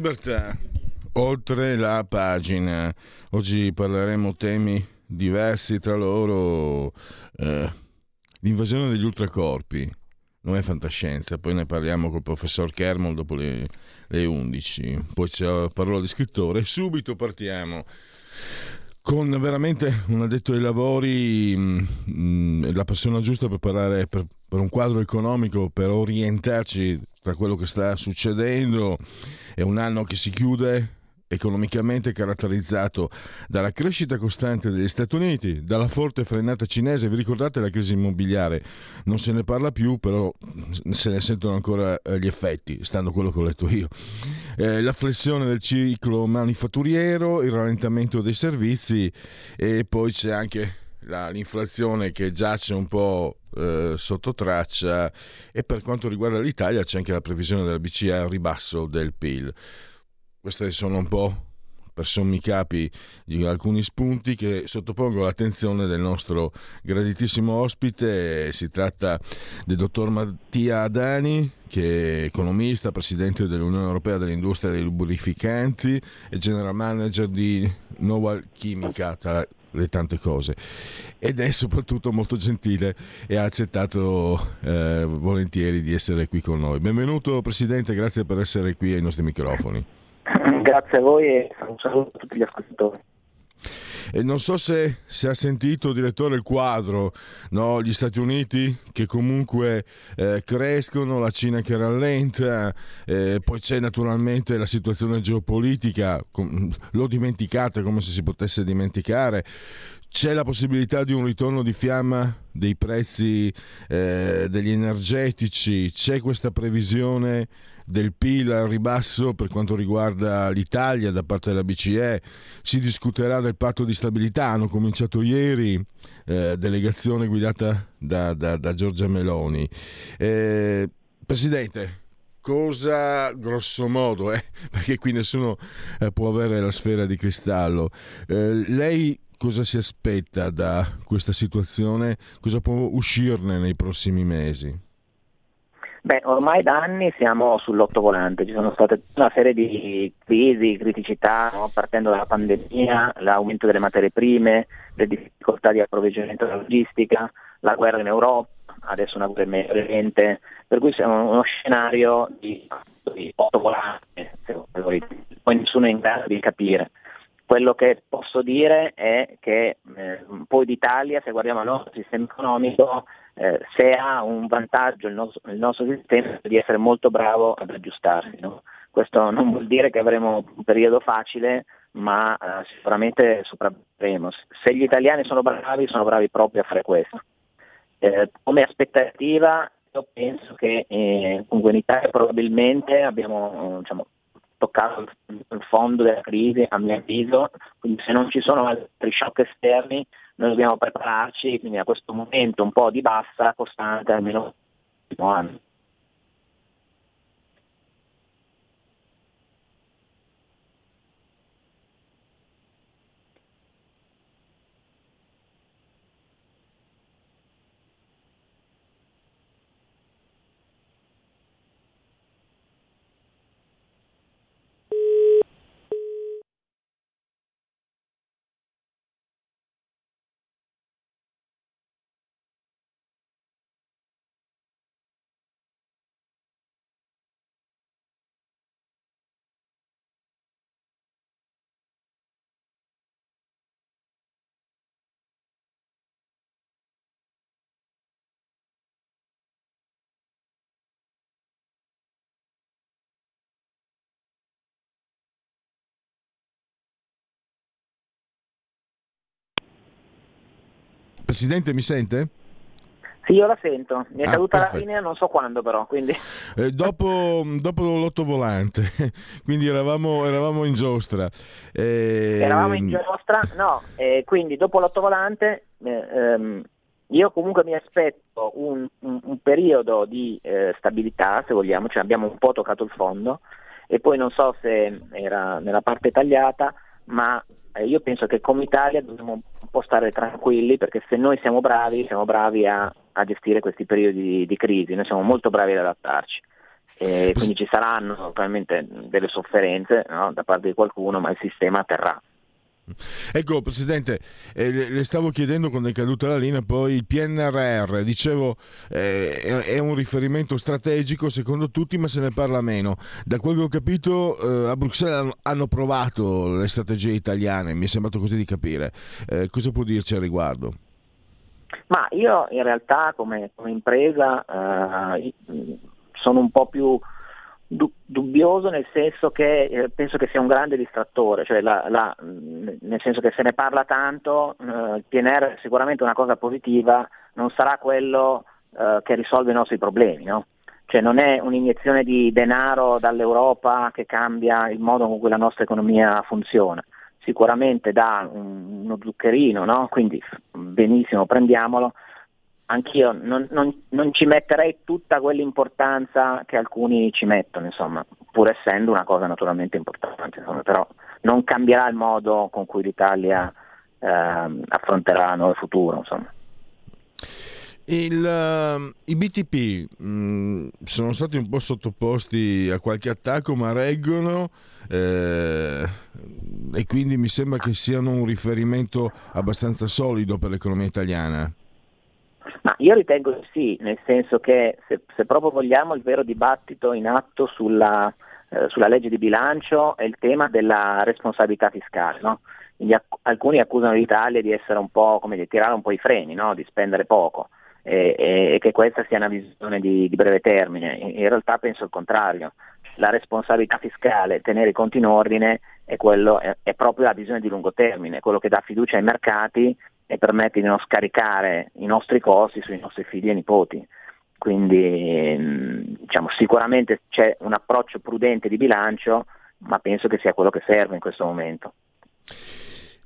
Libertà, oltre la pagina. Oggi parleremo temi diversi tra loro. Eh, l'invasione degli ultracorpi non è fantascienza, poi ne parliamo col professor Kermel dopo le, le 11. Poi c'è parola di scrittore. Subito partiamo con veramente un addetto ai lavori, mm, mm, la persona giusta per parlare per, per un quadro economico, per orientarci tra quello che sta succedendo è un anno che si chiude economicamente caratterizzato dalla crescita costante degli Stati Uniti, dalla forte frenata cinese, vi ricordate la crisi immobiliare? Non se ne parla più, però se ne sentono ancora eh, gli effetti, stando quello che ho letto io. Eh, la flessione del ciclo manifatturiero, il rallentamento dei servizi e poi c'è anche l'inflazione che giace un po' eh, sotto traccia e per quanto riguarda l'Italia c'è anche la previsione della BCE al ribasso del PIL. Questi sono un po' per sommi capi di alcuni spunti che sottopongo all'attenzione del nostro graditissimo ospite. Si tratta del dottor Mattia Adani, che è economista, presidente dell'Unione Europea dell'Industria dei Lubrificanti e general manager di Nova Chimica, tra le tante cose ed è soprattutto molto gentile e ha accettato eh, volentieri di essere qui con noi. Benvenuto Presidente, grazie per essere qui ai nostri microfoni. Grazie a voi e un saluto a tutti gli ascoltatori. E non so se, se, ha sentito, direttore, il quadro, no? gli Stati Uniti che comunque eh, crescono, la Cina che rallenta, eh, poi c'è naturalmente la situazione geopolitica, com- l'ho dimenticata come se si potesse dimenticare, c'è la possibilità di un ritorno di fiamma dei prezzi eh, degli energetici, c'è questa previsione del PIL al ribasso per quanto riguarda l'Italia da parte della BCE, si discuterà del patto di stabilità, hanno cominciato ieri, eh, delegazione guidata da, da, da Giorgia Meloni. Eh, Presidente, cosa grosso modo, eh, perché qui nessuno eh, può avere la sfera di cristallo, eh, lei cosa si aspetta da questa situazione, cosa può uscirne nei prossimi mesi? Beh, ormai da anni siamo sull'ottovolante, ci sono state una serie di crisi, criticità, no? partendo dalla pandemia, l'aumento delle materie prime, le difficoltà di approvvigionamento della logistica, la guerra in Europa, adesso una guerra in Medio Oriente, per cui siamo uno scenario di, di ottovolante, poi nessuno è in grado di capire. Quello che posso dire è che eh, poi d'Italia, se guardiamo al nostro sistema economico, eh, se ha un vantaggio il nostro, il nostro, sistema di essere molto bravo ad aggiustarsi. No? Questo non vuol dire che avremo un periodo facile, ma eh, sicuramente sopravvivremo. Se gli italiani sono bravi, sono bravi proprio a fare questo. Eh, come aspettativa io penso che eh, comunque in Italia probabilmente abbiamo diciamo, toccato il fondo della crisi a mio avviso, quindi se non ci sono altri shock esterni noi dobbiamo prepararci quindi a questo momento un po' di bassa costante almeno un anno. Presidente, mi sente? Sì, io la sento, mi è ah, caduta perfetto. la linea, non so quando però. Quindi... Eh, dopo, dopo l'ottovolante, quindi eravamo, eravamo, in giostra. Eh... Eravamo in giostra, no, eh, quindi dopo l'ottovolante eh, ehm, io comunque mi aspetto un, un, un periodo di eh, stabilità, se vogliamo, cioè abbiamo un po' toccato il fondo e poi non so se era nella parte tagliata, ma eh, io penso che come Italia dobbiamo un po' stare tranquilli perché se noi siamo bravi, siamo bravi a, a gestire questi periodi di, di, crisi, noi siamo molto bravi ad adattarci. E quindi ci saranno probabilmente delle sofferenze no, da parte di qualcuno, ma il sistema terrà. Ecco, Presidente, eh, le stavo chiedendo quando è caduta la linea, poi il PNRR, dicevo, eh, è un riferimento strategico secondo tutti, ma se ne parla meno. Da quel che ho capito, eh, a Bruxelles hanno provato le strategie italiane, mi è sembrato così di capire. Eh, cosa può dirci al riguardo? Ma io in realtà come, come impresa eh, sono un po' più dubbioso nel senso che eh, penso che sia un grande distrattore, cioè la, la, nel senso che se ne parla tanto, eh, il PNR è sicuramente una cosa positiva, non sarà quello eh, che risolve i nostri problemi, no? cioè non è un'iniezione di denaro dall'Europa che cambia il modo con cui la nostra economia funziona, sicuramente dà uno zuccherino, no? quindi benissimo, prendiamolo, anch'io non, non, non, ci metterei tutta quell'importanza che alcuni ci mettono, insomma, pur essendo una cosa naturalmente importante, insomma, però non cambierà il modo con cui l'Italia eh, affronterà il futuro. Insomma. Il, uh, I BTP mh, mm, sono stati un po' sottoposti a qualche attacco, ma reggono eh, e quindi mi sembra che siano un riferimento abbastanza solido per l'economia italiana. Ma io ritengo sì, nel senso che se, se proprio vogliamo il vero dibattito in atto sulla, eh, sulla, legge di bilancio è il tema della responsabilità fiscale. No? Acc- alcuni accusano l'Italia di essere un po' come di tirare un po' i freni, no? di spendere poco e, e, che questa sia una visione di, di breve termine. In, in, realtà penso il contrario. La responsabilità fiscale, tenere i conti in ordine, è, quello, è, è proprio la visione di lungo termine, quello che dà fiducia ai mercati e permette di non scaricare i nostri costi sui nostri figli e nipoti. Quindi mm, diciamo, sicuramente c'è un approccio prudente di bilancio, ma penso che sia quello che serve in questo momento.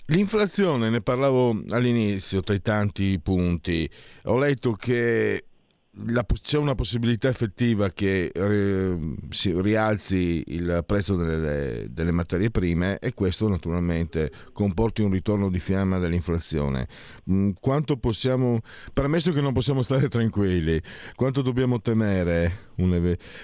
L'inflazione, ne parlavo all'inizio tra i tanti punti, ho letto che la, c'è una possibilità effettiva che eh, si rialzi il prezzo delle, delle, materie prime e questo naturalmente comporti un ritorno di fiamma dell'inflazione. Mm, quanto possiamo, premesso che non possiamo stare tranquilli, quanto dobbiamo temere?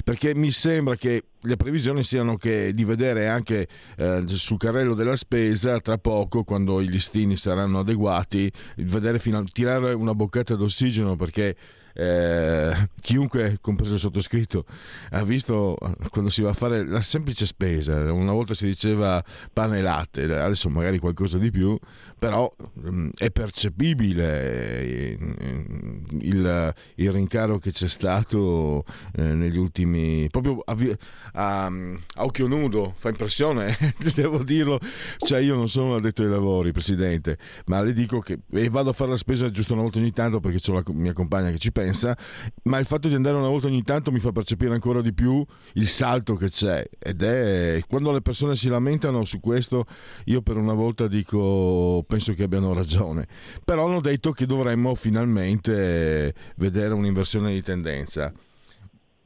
Perché mi sembra che le previsioni siano che di vedere anche eh, sul carrello della spesa tra poco, quando i listini saranno adeguati, vedere fino a tirare una boccata d'ossigeno perché eh, chiunque, compreso il sottoscritto, ha visto quando si va a fare la semplice spesa, una volta si diceva pane e latte, adesso magari qualcosa di più, però mh, mm, è percepibile eh, il, il, rincaro che c'è stato eh, negli ultimi, proprio a, a, a, occhio nudo, fa impressione, devo dirlo, cioè io non sono addetto ai lavori, Presidente, ma le dico che vado a fare la spesa giusto una volta ogni tanto perché c'è la mia compagna che ci pensa pensa, ma il fatto di andare una volta ogni tanto mi fa percepire ancora di più il salto che c'è ed è quando le persone si lamentano su questo io per una volta dico penso che abbiano ragione, però hanno detto che dovremmo finalmente vedere un'inversione di tendenza.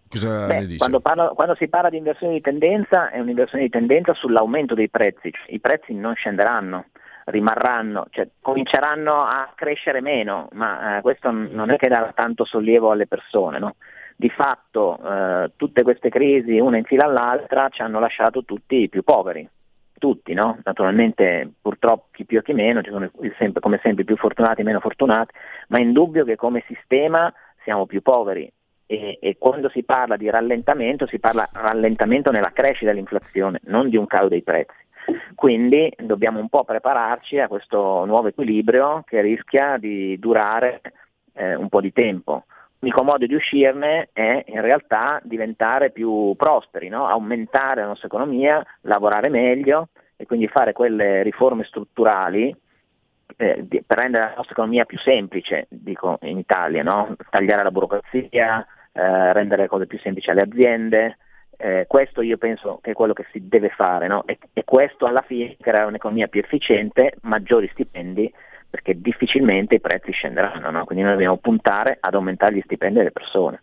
Cosa Beh? Quando, parlo, quando, si parla di inversione di tendenza è un'inversione di tendenza sull'aumento dei prezzi, i prezzi non scenderanno rimarranno, cioè cominceranno a crescere meno, ma eh, questo non è che dà tanto sollievo alle persone. No? Di fatto eh, tutte queste crisi, una in fila all'altra, ci hanno lasciato tutti più poveri, tutti, no? naturalmente purtroppo chi più e chi meno, ci sono sempre, come sempre più fortunati e meno fortunati, ma è indubbio che come sistema siamo più poveri e, e, quando si parla di rallentamento si parla rallentamento nella crescita dell'inflazione, non di un calo dei prezzi. Quindi dobbiamo un po' prepararci a questo nuovo equilibrio che rischia di durare eh, un po' di tempo. L'unico modo di uscirne è in realtà diventare più prosperi, no? aumentare la nostra economia, lavorare meglio e quindi fare quelle riforme strutturali eh, per rendere la nostra economia più semplice, dico in Italia, no? tagliare la burocrazia, eh, rendere le cose più semplici alle aziende, eh, questo io penso che è quello che si deve fare no? e, e, questo alla fine crea un'economia più efficiente, maggiori stipendi perché difficilmente i prezzi scenderanno, no? quindi noi dobbiamo puntare ad aumentare gli stipendi delle persone.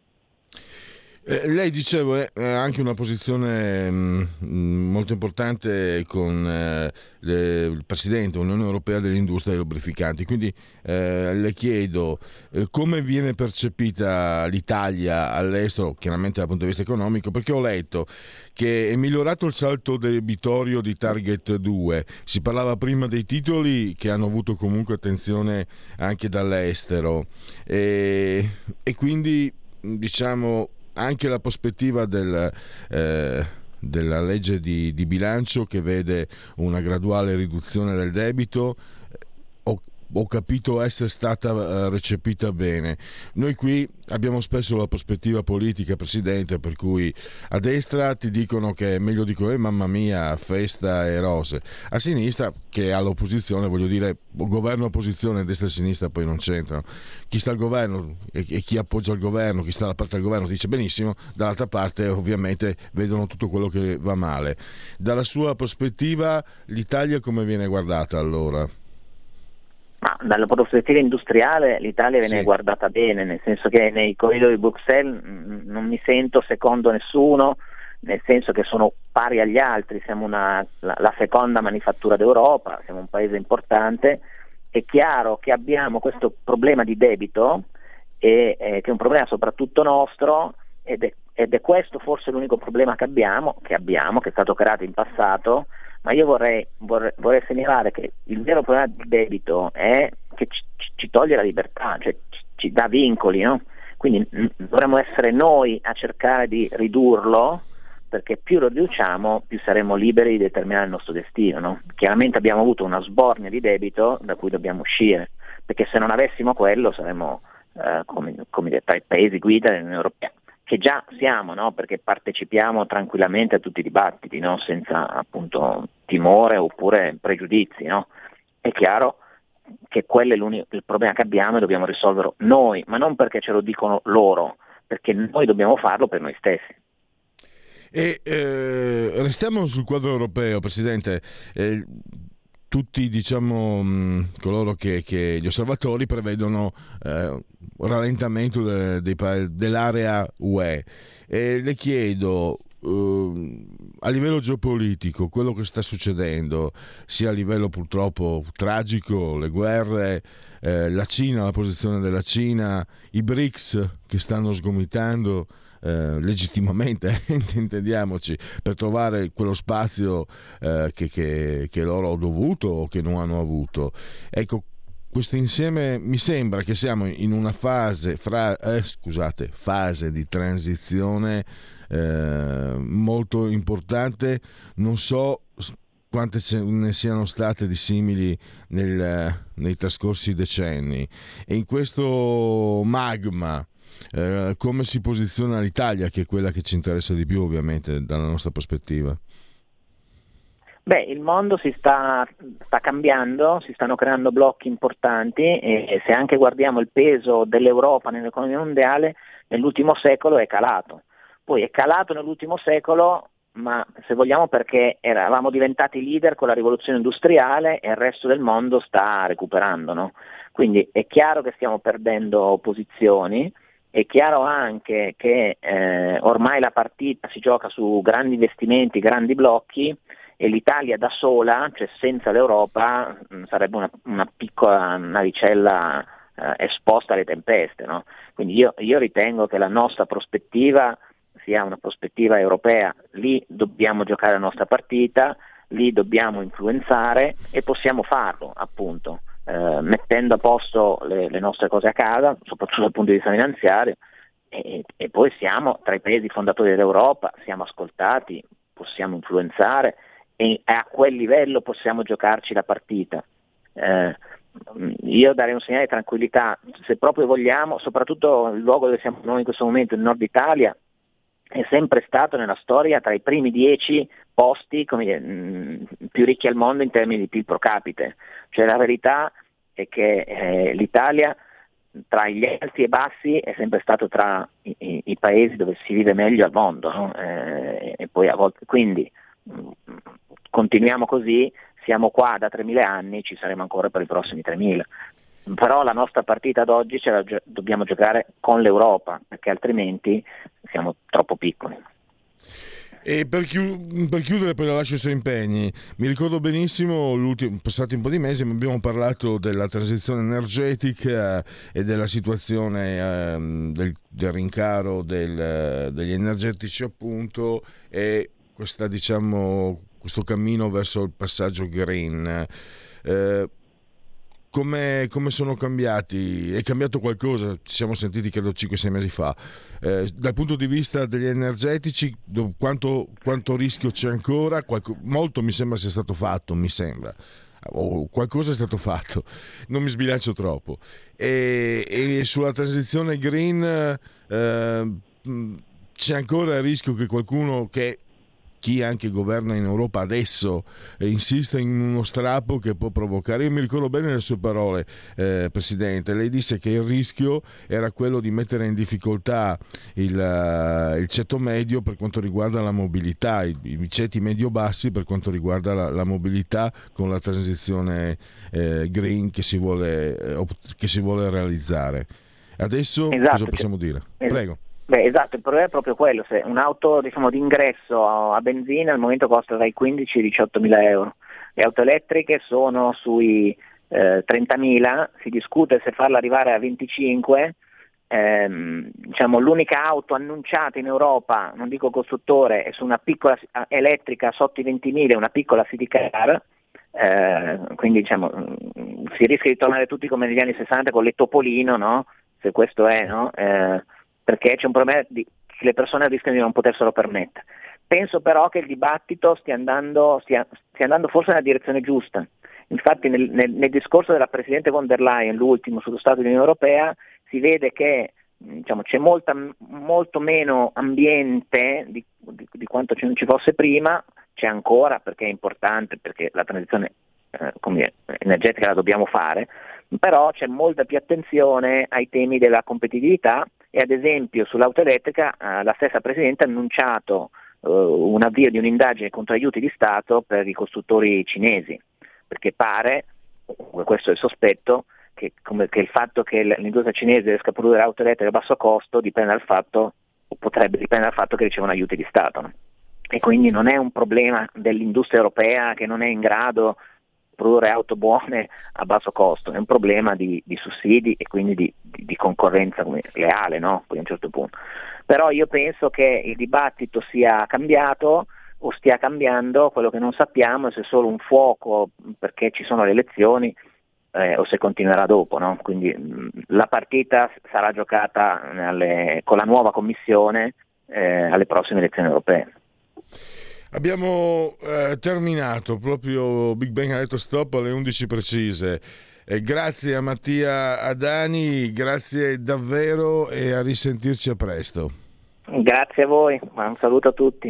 Eh, lei dicevo è anche una posizione mh, mm, molto importante con eh, le, il Presidente dell'Unione Europea dell'Industria dei lubrificanti, quindi eh, le chiedo eh, come viene percepita l'Italia all'estero, chiaramente dal punto di vista economico, perché ho letto che è migliorato il salto debitorio di Target 2, si parlava prima dei titoli che hanno avuto comunque attenzione anche dall'estero. E, e quindi diciamo anche la prospettiva del, eh, della legge di, di, bilancio che vede una graduale riduzione del debito ho capito essere stata eh, recepita bene. Noi qui abbiamo spesso la prospettiva politica, Presidente, per cui a destra ti dicono che è meglio di così, mamma mia, festa e rose. A sinistra, che all'opposizione, voglio dire, governo opposizione, destra e sinistra poi non c'entrano. Chi sta al governo e chi appoggia il governo, chi sta dalla parte del governo dice benissimo, dall'altra parte ovviamente vedono tutto quello che va male. Dalla sua prospettiva l'Italia come viene guardata allora? Ma dalla prospettiva industriale l'Italia viene sì. guardata bene, nel senso che nei corridoi di Bruxelles non mi sento secondo nessuno, nel senso che sono pari agli altri, siamo una, la, la, seconda manifattura d'Europa, siamo un paese importante, è chiaro che abbiamo questo problema di debito, e, eh, che è un problema soprattutto nostro, ed è, ed è questo forse l'unico problema che abbiamo, che abbiamo, che è stato creato in passato, ma io vorrei, vorrei, vorrei, segnalare che il vero problema del debito è che ci, ci toglie la libertà, cioè ci, ci dà vincoli, no? quindi dovremmo essere noi a cercare di ridurlo perché più lo riduciamo più saremo liberi di determinare il nostro destino. No? Chiaramente abbiamo avuto una sbornia di debito da cui dobbiamo uscire, perché se non avessimo quello saremmo eh, come, come tra i paesi guida dell'Unione Europea che già siamo, no? perché partecipiamo tranquillamente a tutti i dibattiti, no? senza appunto timore oppure pregiudizi. No? È chiaro che quello è il problema che abbiamo e dobbiamo risolverlo noi, ma non perché ce lo dicono loro, perché noi dobbiamo farlo per noi stessi. E eh, restiamo sul quadro europeo, Presidente. Eh, tutti diciamo, mh, coloro che, che, gli osservatori prevedono eh, un rallentamento de, de, dell'area UE e. Le chiedo Uh, a livello geopolitico, quello che sta succedendo, sia a livello purtroppo tragico, le guerre, eh, la Cina, la posizione della Cina, i BRICS che stanno sgomitando, eh, legittimamente, intendiamoci, per trovare quello spazio eh, che, che, che loro hanno dovuto o che non hanno avuto. Ecco, questo insieme mi sembra che siamo in una fase, fra, eh, scusate, fase di transizione eh, molto importante. Non so quante ce ne siano state di simili nel, nei trascorsi decenni. E in questo magma eh, come si posiziona l'Italia, che è quella che ci interessa di più ovviamente dalla nostra prospettiva? Beh, il mondo si sta, sta, cambiando, si stanno creando blocchi importanti e se anche guardiamo il peso dell'Europa nell'economia mondiale, nell'ultimo secolo è calato. Poi è calato nell'ultimo secolo, ma se vogliamo perché eravamo diventati leader con la rivoluzione industriale e il resto del mondo sta recuperando. No? Quindi è chiaro che stiamo perdendo posizioni, è chiaro anche che eh, ormai la partita si gioca su grandi investimenti, grandi blocchi e l'Italia da sola, cioè senza l'Europa, mm, sarebbe una, una, piccola navicella eh, esposta alle tempeste. No? Quindi io, io ritengo che la nostra prospettiva sia una prospettiva europea, lì dobbiamo giocare la nostra partita, lì dobbiamo influenzare e possiamo farlo appunto eh, mettendo a posto le, le, nostre cose a casa, soprattutto dal punto di vista finanziario, e, e, poi siamo tra i paesi fondatori dell'Europa, siamo ascoltati, possiamo influenzare e a quel livello possiamo giocarci la partita. Eh, io darei un segnale di tranquillità, se proprio vogliamo, soprattutto il luogo dove siamo noi in questo momento, il nord Italia, è sempre stato nella storia tra i primi dieci posti dire, più ricchi al mondo in termini di PIL pro capite. Cioè la verità è che eh, l'Italia tra gli alti e bassi è sempre stato tra i, i, i paesi dove si vive meglio al mondo. No? Eh, volte, quindi mm, continuiamo così, siamo qua da 3.000 anni, ci saremo ancora per i prossimi 3.000. Però la nostra partita ad oggi ce la gio- dobbiamo giocare con l'Europa, perché altrimenti siamo troppo piccoli. E per, chiu- per, chiudere, poi la lascio i suoi impegni. Mi ricordo benissimo, passati un po' di mesi, abbiamo parlato della transizione energetica e della situazione eh, del, del, rincaro del, degli energetici, appunto, e questa, diciamo, questo cammino verso il passaggio green. Eh, come, come, sono cambiati? È cambiato qualcosa? Ci siamo sentiti credo 5-6 mesi fa. Eh, dal punto di vista degli energetici, quanto, quanto rischio c'è ancora? Qualco, molto mi sembra sia stato fatto, mi sembra. O qualcosa è stato fatto, non mi sbilancio troppo. E, e sulla transizione green eh, c'è ancora il rischio che qualcuno che chi anche governa in Europa adesso eh, insiste in uno strappo che può provocare. Io mi ricordo bene le sue parole, eh, Presidente. Lei disse che il rischio era quello di mettere in difficoltà il, uh, il ceto medio per quanto riguarda la mobilità, i, i ceti medio-bassi per quanto riguarda la, la mobilità con la transizione eh, green che si, vuole, eh, che si vuole realizzare. Adesso esatto, cosa possiamo dire? Esatto. Prego. Beh, esatto, il problema è proprio quello, se un'auto diciamo, d'ingresso a benzina al momento costa dai 15 ai 18 mila euro, le auto elettriche sono sui eh, 30 mila, si discute se farla arrivare a 25, ehm, diciamo, l'unica auto annunciata in Europa, non dico costruttore, è su una piccola elettrica sotto i 20 mila, una piccola city car, eh, quindi diciamo, mm, si rischia di tornare tutti come negli anni 60 con le Topolino, no? se questo è, no? eh, perché c'è un problema di, che le persone rischiano di non poterselo permettere. Penso però che il dibattito stia andando, stia, stia andando forse nella direzione giusta. Infatti nel, nel, nel, discorso della Presidente von der Leyen, l'ultimo sullo Stato dell'Unione Europea, si vede che diciamo, c'è molta, molto meno ambiente di, di, di quanto non ci fosse prima, c'è ancora perché è importante, perché la transizione eh, energetica la dobbiamo fare, però c'è molta più attenzione ai temi della competitività e ad esempio sull'auto elettrica eh, la stessa Presidente ha annunciato eh, un avvio di un'indagine contro aiuti di Stato per i costruttori cinesi, perché pare, questo è il sospetto, che, come, che il fatto che l'industria cinese riesca a produrre auto elettriche a basso costo dipende dal fatto, o potrebbe dipendere dal fatto che ricevono aiuti di Stato. E quindi non è un problema dell'industria europea che non è in grado produrre auto buone a basso costo, è un problema di, di sussidi e quindi di, di, di concorrenza leale no? a un certo punto. Però io penso che il dibattito sia cambiato o stia cambiando, quello che non sappiamo è se è solo un fuoco perché ci sono le elezioni eh, o se continuerà dopo. No? Quindi mh, la partita sarà giocata alle, con la nuova commissione eh, alle prossime elezioni europee. Abbiamo eh, terminato, proprio Big Bang ha detto stop alle 11 precise. Eh, grazie a Mattia Adani, grazie davvero e a risentirci a presto. Grazie a voi, un saluto a tutti.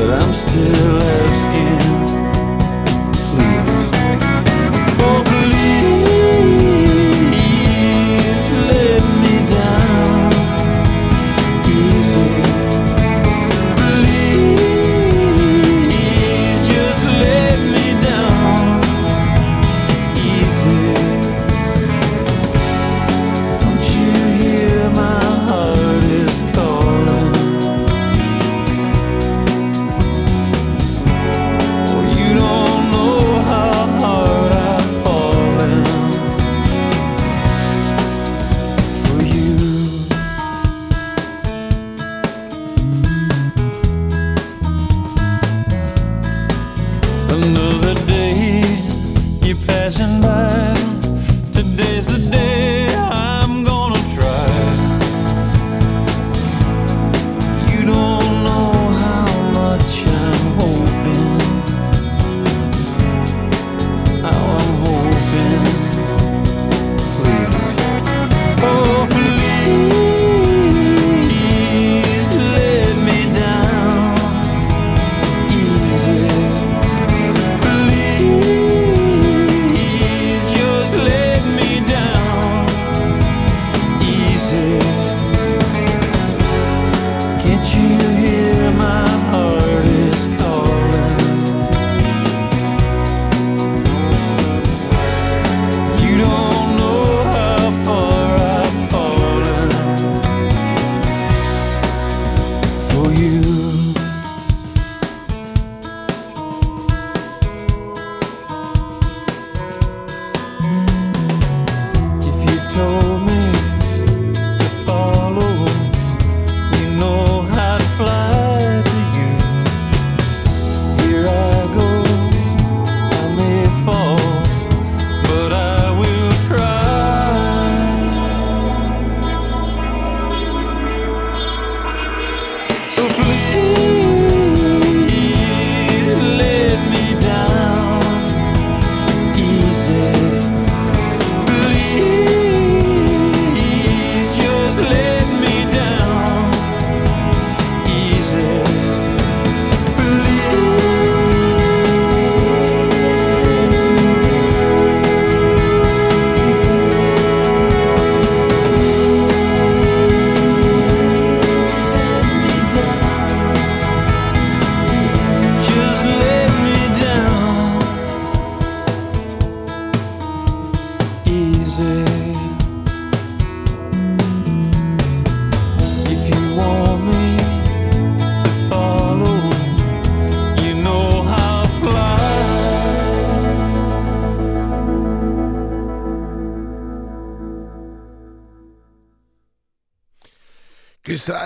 but I'm still asking.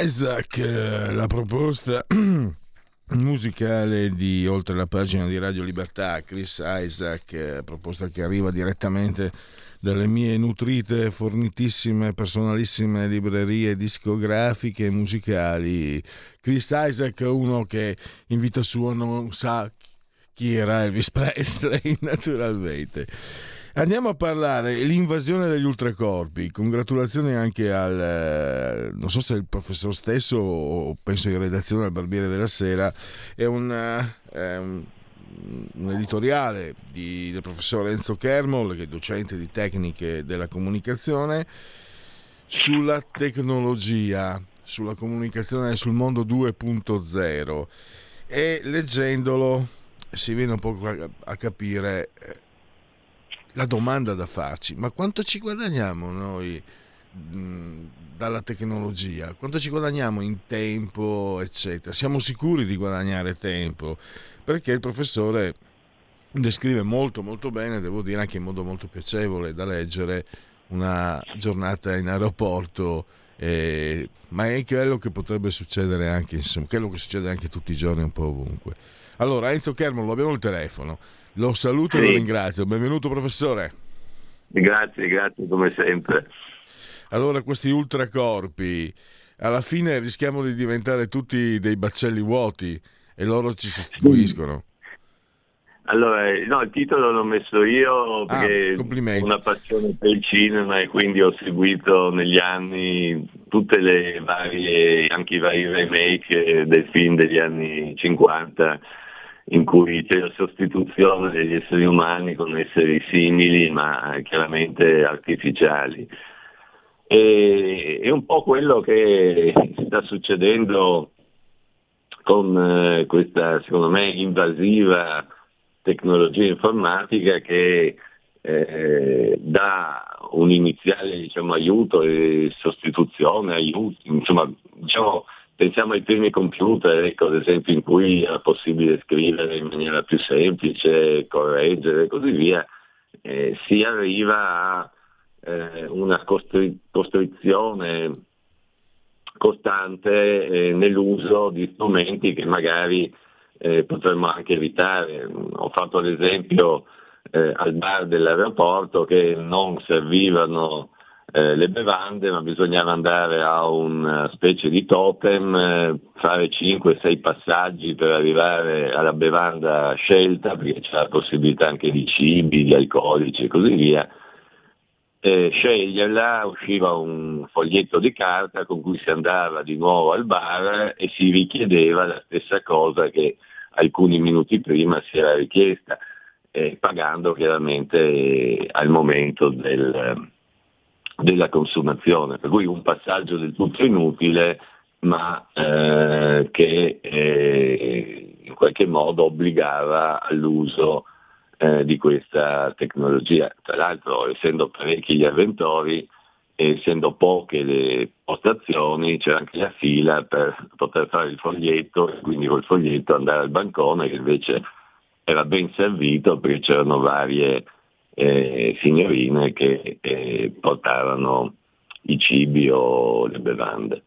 Isaac, eh, la proposta musicale di oltre la pagina di Radio Libertà, Chris Isaac, eh, proposta che arriva direttamente dalle mie nutrite, fornitissime, personalissime librerie discografiche e musicali. Chris Isaac, uno che in vita sua non sa chi era Elvis Presley, naturalmente. Andiamo a parlare dell'invasione degli ultracorpi. Congratulazioni anche al, eh, non so se il professor stesso o penso in redazione al Barbiere della Sera, è un, è un un editoriale di, del professor Enzo Kermol, che è docente di tecniche della comunicazione, sulla tecnologia, sulla comunicazione sul mondo 2.0 e leggendolo si viene un po' a capire eh, la domanda da farci, ma quanto ci guadagniamo noi dalla tecnologia? Quanto ci guadagniamo in tempo, eccetera? Siamo sicuri di guadagnare tempo? perché il professore descrive molto molto bene, devo dire anche in modo molto piacevole da leggere, una giornata in aeroporto, eh, ma è quello che potrebbe succedere anche, insomma, quello che succede anche tutti i giorni un po' ovunque. Allora, Enzo Kermon, lo abbiamo il telefono, lo saluto sì. e lo ringrazio. Benvenuto professore. Grazie, grazie come sempre. Allora, questi ultracorpi, alla fine rischiamo di diventare tutti dei baccelli vuoti e loro ci sostituiscono. Allora, no, il titolo l'ho messo io perché ah, ho una passione per il cinema e quindi ho seguito negli anni tutte le varie, anche i vari remake del film degli anni 50 in cui c'è la sostituzione degli esseri umani con esseri simili ma chiaramente artificiali. E, è un po' quello che sta succedendo con eh, questa, secondo me, invasiva tecnologia informatica che eh, dà un iniziale diciamo, aiuto e sostituzione, aiuto, insomma, diciamo, pensiamo ai primi computer, ecco, ad esempio, in cui era possibile scrivere in maniera più semplice, correggere e così via, eh, si arriva a eh, una costri- costrizione costante eh, nell'uso di strumenti che magari eh, potremmo anche evitare. Ho fatto l'esempio eh, al bar dell'aeroporto che non servivano eh, le bevande, ma bisognava andare a una specie di totem, eh, fare 5-6 passaggi per arrivare alla bevanda scelta, perché c'è la possibilità anche di cibi, di alcolici e così via. Eh, sceglierla usciva un foglietto di carta con cui si andava di nuovo al bar e si richiedeva la stessa cosa che alcuni minuti prima si era richiesta, eh, pagando chiaramente eh, al momento del, della consumazione. Per cui un passaggio del tutto inutile ma eh, che eh, in qualche modo obbligava all'uso eh, di questa tecnologia. Tra l'altro, essendo parecchi gli avventori, essendo poche le postazioni, c'era anche la fila per poter fare il foglietto e quindi col foglietto andare al bancone che invece era ben servito perché c'erano varie eh, signorine che eh, portavano i cibi o le bevande.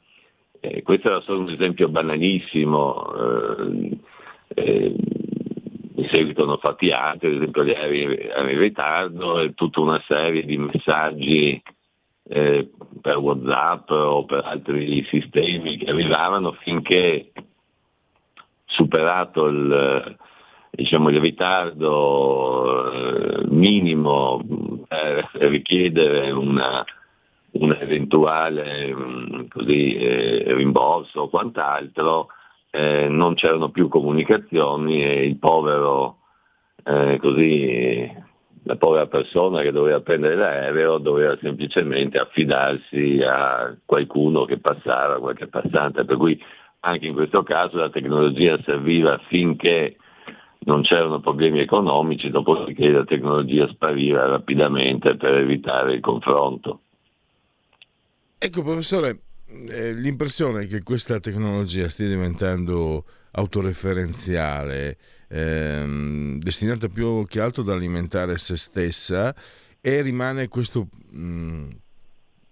Eh, questo era solo un esempio banalissimo. Eh, eh, in seguito hanno fatti altri, ad esempio gli aerei in ritardo e tutta una serie di messaggi eh, per Whatsapp o per altri sistemi che arrivavano finché superato il, diciamo, il ritardo eh, minimo per richiedere una, un eventuale mm, così, eh, rimborso o quant'altro, eh, non c'erano più comunicazioni e il povero, eh, così, la povera persona che doveva prendere l'aereo doveva semplicemente affidarsi a qualcuno che passava, qualche passante, per cui anche in questo caso la tecnologia serviva finché non c'erano problemi economici, dopodiché la tecnologia spariva rapidamente per evitare il confronto. Ecco professore, eh, l'impressione è che questa tecnologia stia diventando autoreferenziale, ehm, destinata più che altro ad alimentare se stessa e rimane questo, mh, mm,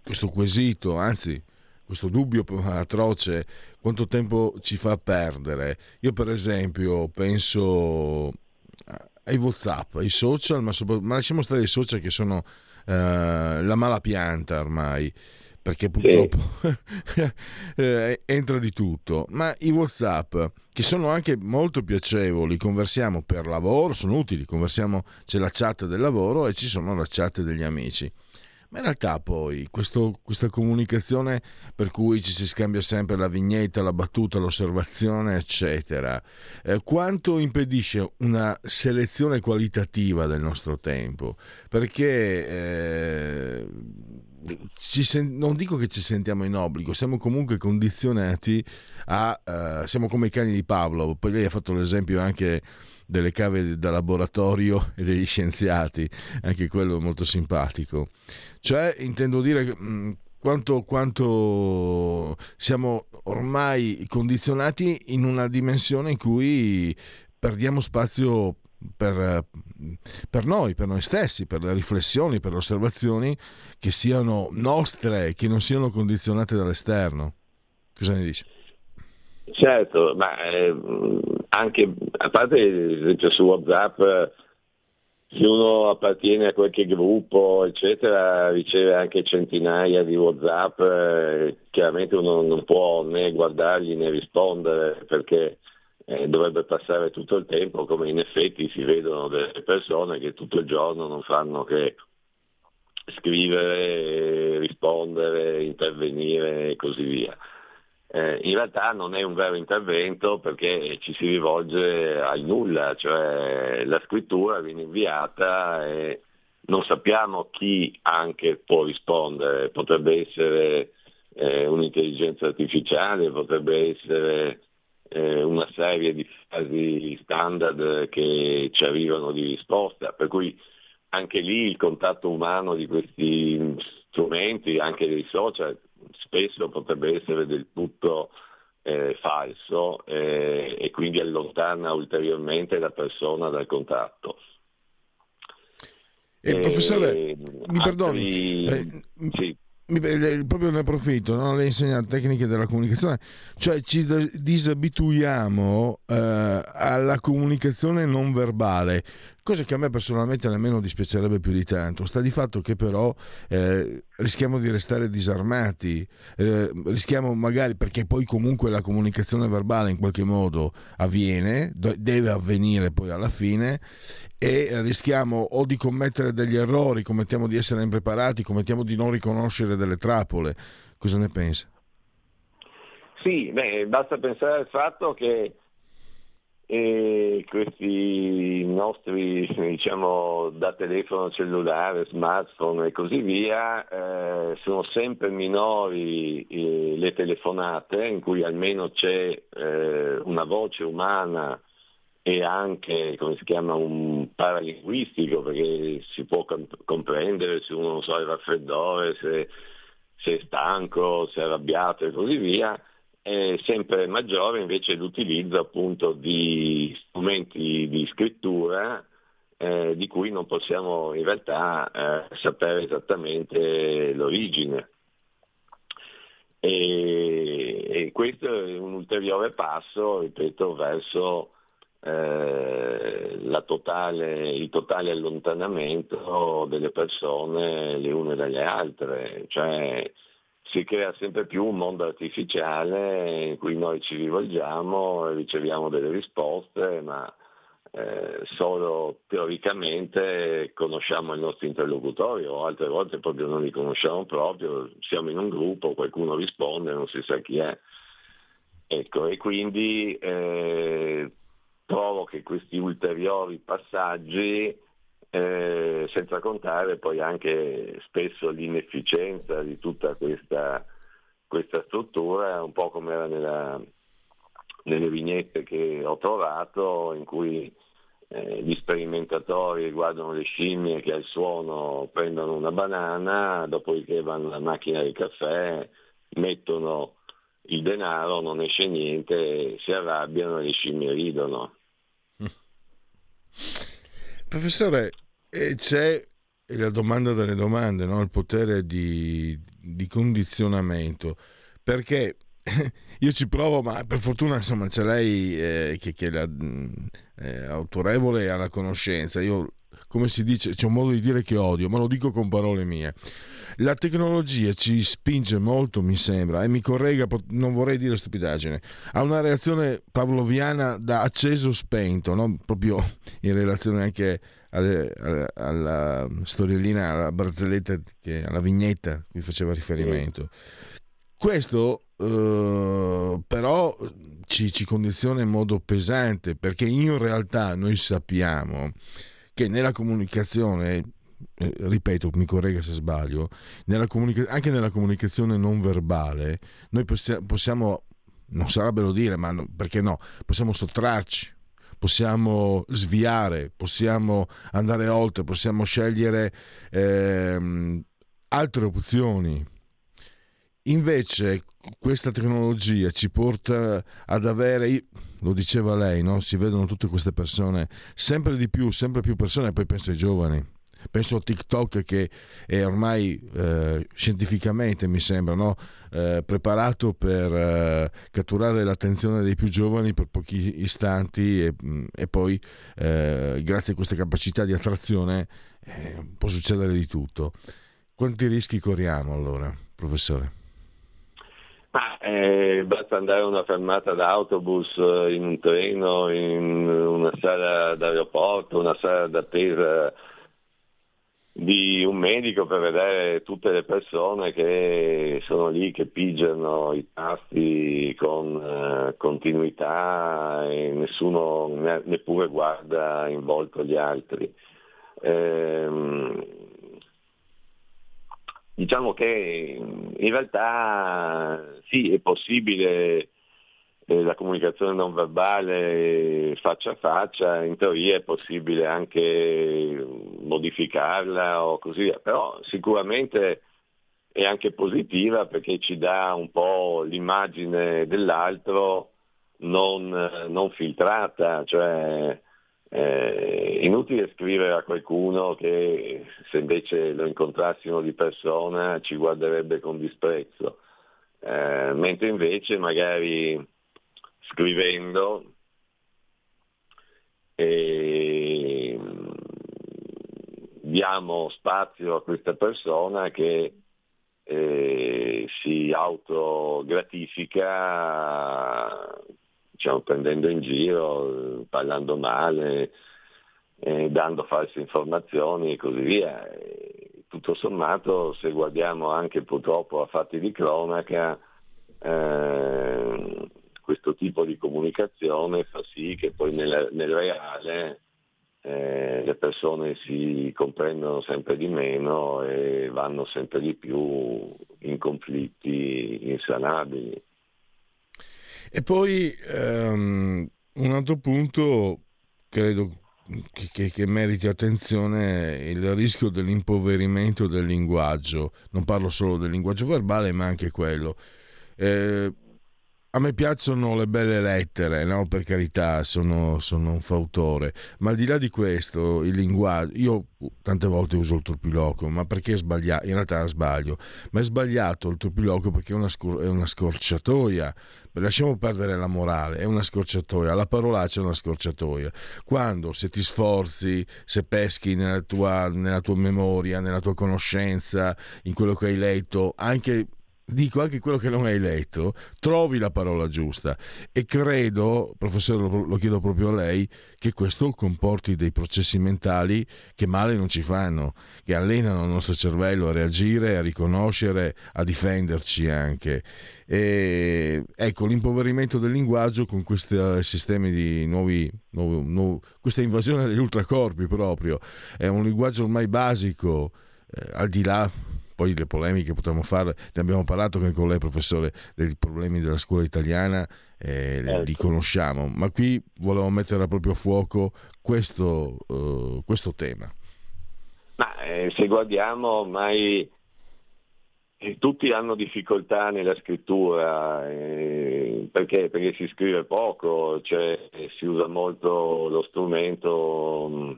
questo quesito, anzi questo dubbio atroce, quanto tempo ci fa perdere? Io per esempio penso ai Whatsapp, ai social, ma, ma lasciamo stare i social che sono eh, la mala pianta ormai perché purtroppo sì. eh, entra di tutto, ma i WhatsApp che sono anche molto piacevoli, conversiamo per lavoro, sono utili, conversiamo, c'è la chat del lavoro e ci sono la chat degli amici. Ma in realtà poi questo, questa comunicazione per cui ci si scambia sempre la vignetta, la battuta, l'osservazione, eccetera, eh, quanto impedisce una selezione qualitativa del nostro tempo? Perché eh, sen- non dico che ci sentiamo in obbligo, siamo comunque condizionati a... Uh, siamo come i cani di Pavlov, poi lei ha fatto l'esempio anche delle cave da laboratorio e degli scienziati, anche quello molto simpatico. Cioè, intendo dire... Mh, quanto, quanto, siamo ormai condizionati in una dimensione in cui perdiamo spazio per, per, noi, per noi stessi, per le riflessioni, per le osservazioni che siano nostre, che non siano condizionate dall'esterno. Cosa ne dici? Certo, ma eh, anche a parte esempio su WhatsApp, se uno appartiene a qualche gruppo, eccetera, riceve anche centinaia di WhatsApp, eh, chiaramente uno non può né guardargli né rispondere perché eh, dovrebbe passare tutto il tempo, come in effetti si vedono delle persone che tutto il giorno non fanno che scrivere, rispondere, intervenire e così via. Eh, in realtà non è un vero intervento perché ci si rivolge al nulla, cioè la scrittura viene inviata e non sappiamo chi anche può rispondere, potrebbe essere eh, un'intelligenza artificiale, potrebbe essere eh, una serie di frasi standard che ci arrivano di risposta, per cui anche lì il contatto umano di questi strumenti, anche dei social, spesso potrebbe essere del tutto eh, falso eh, e quindi allontana ulteriormente la persona dal contatto. Eh, professore, mi altri... perdoni, eh, sì proprio ne approfitto, no? lei insegna tecniche della comunicazione, cioè ci disabituiamo eh, alla comunicazione non verbale, cosa che a me personalmente nemmeno dispiacerebbe più di tanto. Sta di fatto che però eh, rischiamo di restare disarmati, eh, rischiamo magari perché poi comunque la comunicazione verbale in qualche modo avviene, deve avvenire poi alla fine e rischiamo o di commettere degli errori, commettiamo di essere impreparati, commettiamo di non riconoscere delle trappole. Cosa ne pensa? Sì, beh, basta pensare al fatto che e questi nostri, diciamo, da telefono cellulare, smartphone e così via, eh, sono sempre minori eh, le telefonate in cui almeno c'è eh, una voce umana e anche, come si chiama, un paralinguistico perché si può comprendere se uno non so, è raffreddore, se, se è stanco, se è arrabbiato e così via è sempre maggiore invece l'utilizzo appunto di strumenti di scrittura eh, di cui non possiamo in realtà eh, sapere esattamente l'origine. E, e, questo è un ulteriore passo, ripeto, verso eh, totale, il totale allontanamento delle persone le une dalle altre. Cioè, si crea sempre più un mondo artificiale in cui noi ci rivolgiamo e riceviamo delle risposte, ma eh, solo teoricamente conosciamo il nostro interlocutore o altre volte proprio non li conosciamo proprio, siamo in un gruppo, qualcuno risponde, non si sa chi è. Ecco, e quindi eh, trovo che questi ulteriori passaggi eh, senza contare poi anche spesso l'inefficienza di tutta questa, questa struttura, un po' come era nella, nelle vignette che ho trovato in cui eh, gli sperimentatori guardano le scimmie che al suono prendono una banana, dopodiché vanno alla macchina del caffè, mettono il denaro, non esce niente, si arrabbiano e le scimmie ridono. Professore, c'è la domanda delle domande, no? il potere di, di condizionamento. perché io ci provo, ma per fortuna insomma c'è lei eh, che, che è eh, autorevole e ha la conoscenza. Io, come si dice, c'è un modo di dire che odio, ma lo dico con parole mie. La tecnologia ci spinge molto, mi sembra, e mi corregga, non vorrei dire stupidaggine, a una reazione pavloviana da acceso-spento, no? proprio in relazione anche alle, alla, alla storiellina, alla barzelletta, che, alla vignetta cui faceva riferimento. Questo Uh, però ci, ci, condiziona in modo pesante perché in realtà noi sappiamo che nella comunicazione eh, ripeto, mi corregga se sbaglio, nella comunica- anche nella comunicazione non verbale, noi possi- possiamo, non sarebbero dire, ma no, perché no, possiamo sottrarci, possiamo sviare, possiamo andare oltre, possiamo scegliere ehm, altre opzioni. Invece questa tecnologia ci porta ad avere, lo diceva lei, no? si vedono tutte queste persone, sempre di più, sempre più persone, poi penso ai giovani, penso a TikTok che è ormai eh, scientificamente, mi sembra, no? eh, preparato per eh, catturare l'attenzione dei più giovani per pochi istanti e, mm, e poi eh, grazie a queste capacità di attrazione eh, può succedere di tutto. Quanti rischi corriamo allora, professore? Ma, eh, basta andare a una fermata d'autobus, in un treno, in una sala d'aeroporto, una sala d'attesa di un medico per vedere tutte le persone che sono lì, che pigiano i tasti con eh, continuità e nessuno ne, neppure guarda in volto gli altri. Eh, diciamo che in realtà sì, è possibile eh, la comunicazione non verbale faccia a faccia, in teoria è possibile anche modificarla o così via, però sicuramente è anche positiva perché ci dà un po' l'immagine dell'altro non, non filtrata, cioè eh, inutile scrivere a qualcuno che se invece lo incontrassimo di persona ci guarderebbe con disprezzo, eh, mentre invece magari scrivendo e diamo spazio a questa persona che eh, si autogratifica diciamo, prendendo in giro, parlando male, eh, dando false informazioni e così via. E tutto sommato, se guardiamo anche purtroppo a fatti di cronaca, eh, questo tipo di comunicazione fa sì che poi nel, nel reale eh, le persone si comprendono sempre di meno e vanno sempre di più in conflitti insanabili. E poi um, un altro punto, credo che, che, che, meriti attenzione, è il rischio dell'impoverimento del linguaggio. Non parlo solo del linguaggio verbale, ma anche quello. Eh, a me piacciono le belle lettere, no? per carità, sono, sono, un fautore, ma al di là di questo, il linguaggio, io tante volte uso il turpiloquio, ma perché sbagliato? In realtà sbaglio, ma è sbagliato il turpiloquio perché è una, scor- è una scorciatoia, lasciamo perdere la morale, è una scorciatoia, la parolaccia è una scorciatoia. Quando se ti sforzi, se peschi nella tua, nella tua memoria, nella tua conoscenza, in quello che hai letto, anche dico anche quello che non hai letto, trovi la parola giusta e credo, professore lo, lo, chiedo proprio a lei, che questo comporti dei processi mentali che male non ci fanno, che allenano il nostro cervello a reagire, a riconoscere, a difenderci anche. E, ecco, l'impoverimento del linguaggio con questi sistemi di nuovi, nuovi, nuovi questa invasione degli ultracorpi proprio, è un linguaggio ormai basico, eh, al di là poi le polemiche potremmo fare, ne abbiamo parlato anche con lei professore dei problemi della scuola italiana, eh, certo. li conosciamo, ma qui volevo mettere a proprio fuoco questo, uh, questo tema. Ma eh, se guardiamo ormai eh, tutti hanno difficoltà nella scrittura, eh, perché? perché? si scrive poco, cioè si usa molto lo strumento mm,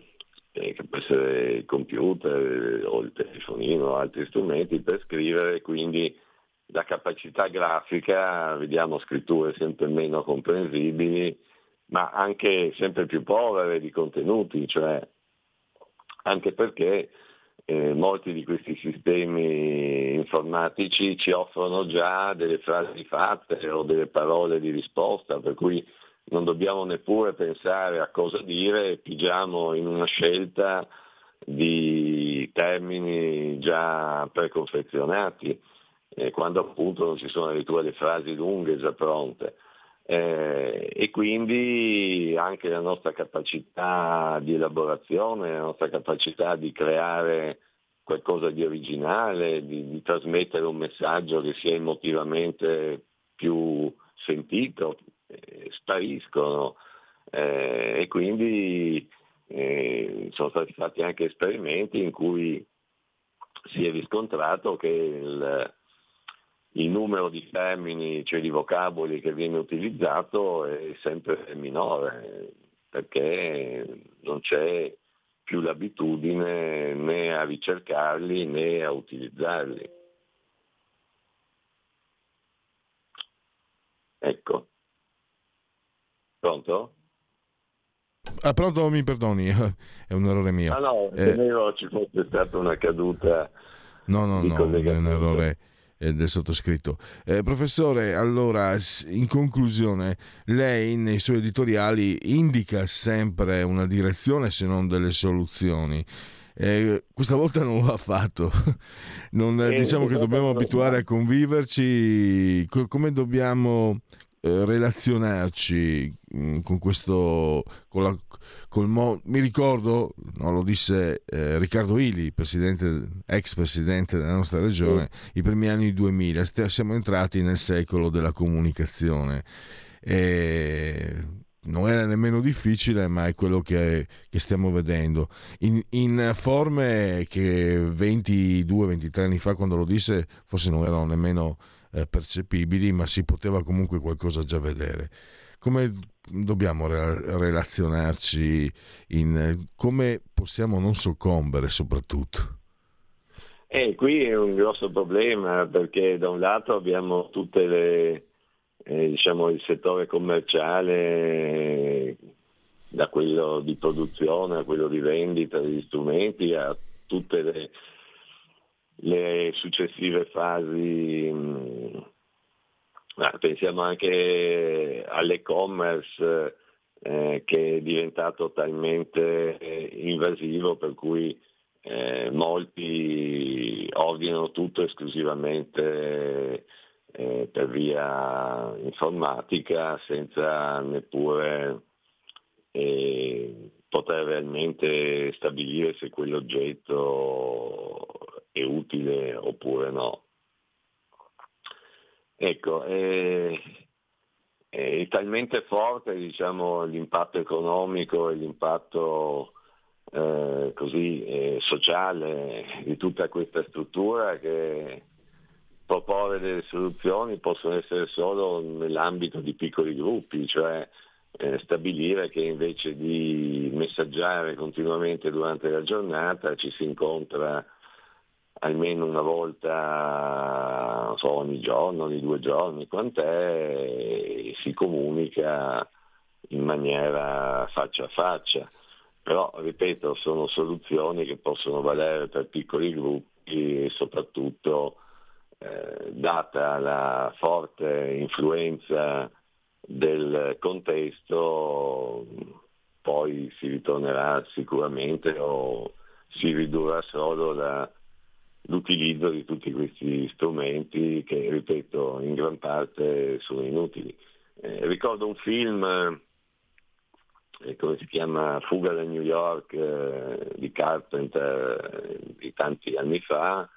eh, che può essere il computer o il telefonino o altri strumenti per scrivere, quindi la capacità grafica, vediamo scritture sempre meno comprensibili, ma anche sempre più povere di contenuti, cioè anche perché eh, molti di questi sistemi informatici ci offrono già delle frasi fatte o delle parole di risposta, per cui non dobbiamo neppure pensare a cosa dire, pigiamo in una scelta di termini già preconfezionati, eh, quando appunto non ci sono addirittura le frasi lunghe già pronte. Eh, e quindi anche la nostra capacità di elaborazione, la nostra capacità di creare qualcosa di originale, di, di trasmettere un messaggio che sia emotivamente più sentito, eh, spariscono eh, e quindi eh, sono stati fatti anche esperimenti in cui si è riscontrato che il, il numero di termini, cioè di vocaboli che viene utilizzato è sempre minore perché non c'è più l'abitudine né a ricercarli né a utilizzarli. Ecco. Pronto? Ah, pronto, mi perdoni, è un errore mio. Ah no, eh, ci fosse stata una caduta. No, no, no, è un errore del sottoscritto. Eh, professore, allora, in conclusione, lei nei suoi editoriali indica sempre una direzione se non delle soluzioni. Eh, questa volta non lo ha fatto. Non, eh, diciamo che dobbiamo abituare a conviverci. Co- come dobbiamo eh, relazionarci mm, con questo con la, col mo- mi ricordo no, lo disse eh, Riccardo Ili presidente, ex presidente della nostra regione i primi anni 2000 siamo entrati nel secolo della comunicazione e non era nemmeno difficile, ma è quello che, che stiamo vedendo. In, in, forme che 22-23 anni fa, quando lo disse, forse non erano nemmeno eh, percepibili, ma si poteva comunque qualcosa già vedere. Come dobbiamo re- relazionarci, in, come possiamo non soccombere soprattutto? Eh, qui è un grosso problema perché da un lato abbiamo tutte le, eh, diciamo, il settore commerciale, da quello di produzione a quello di vendita degli strumenti, a tutte le, le successive fasi, mm, pensiamo anche all'e-commerce eh, che è diventato talmente eh, invasivo per cui eh, molti ordinano tutto esclusivamente eh, per via informatica senza neppure eh, poter realmente stabilire se quell'oggetto è utile oppure no. Ecco, è, è talmente forte diciamo, l'impatto economico e l'impatto eh, così, eh, sociale di tutta questa struttura che proporre delle soluzioni possono essere solo nell'ambito di piccoli gruppi, cioè eh, stabilire che invece di messaggiare continuamente durante la giornata ci si incontra almeno una volta so, ogni giorno, ogni due giorni, quant'è, si comunica in maniera faccia a faccia. Però, ripeto, sono soluzioni che possono valere per piccoli gruppi soprattutto eh, data la forte influenza del contesto, poi si ritornerà sicuramente o si ridurrà solo la, l'utilizzo di tutti questi strumenti che, ripeto, in gran parte sono inutili. Eh, ricordo un film, eh, come si chiama, Fuga da New York eh, di Carpenter eh, di tanti anni fa,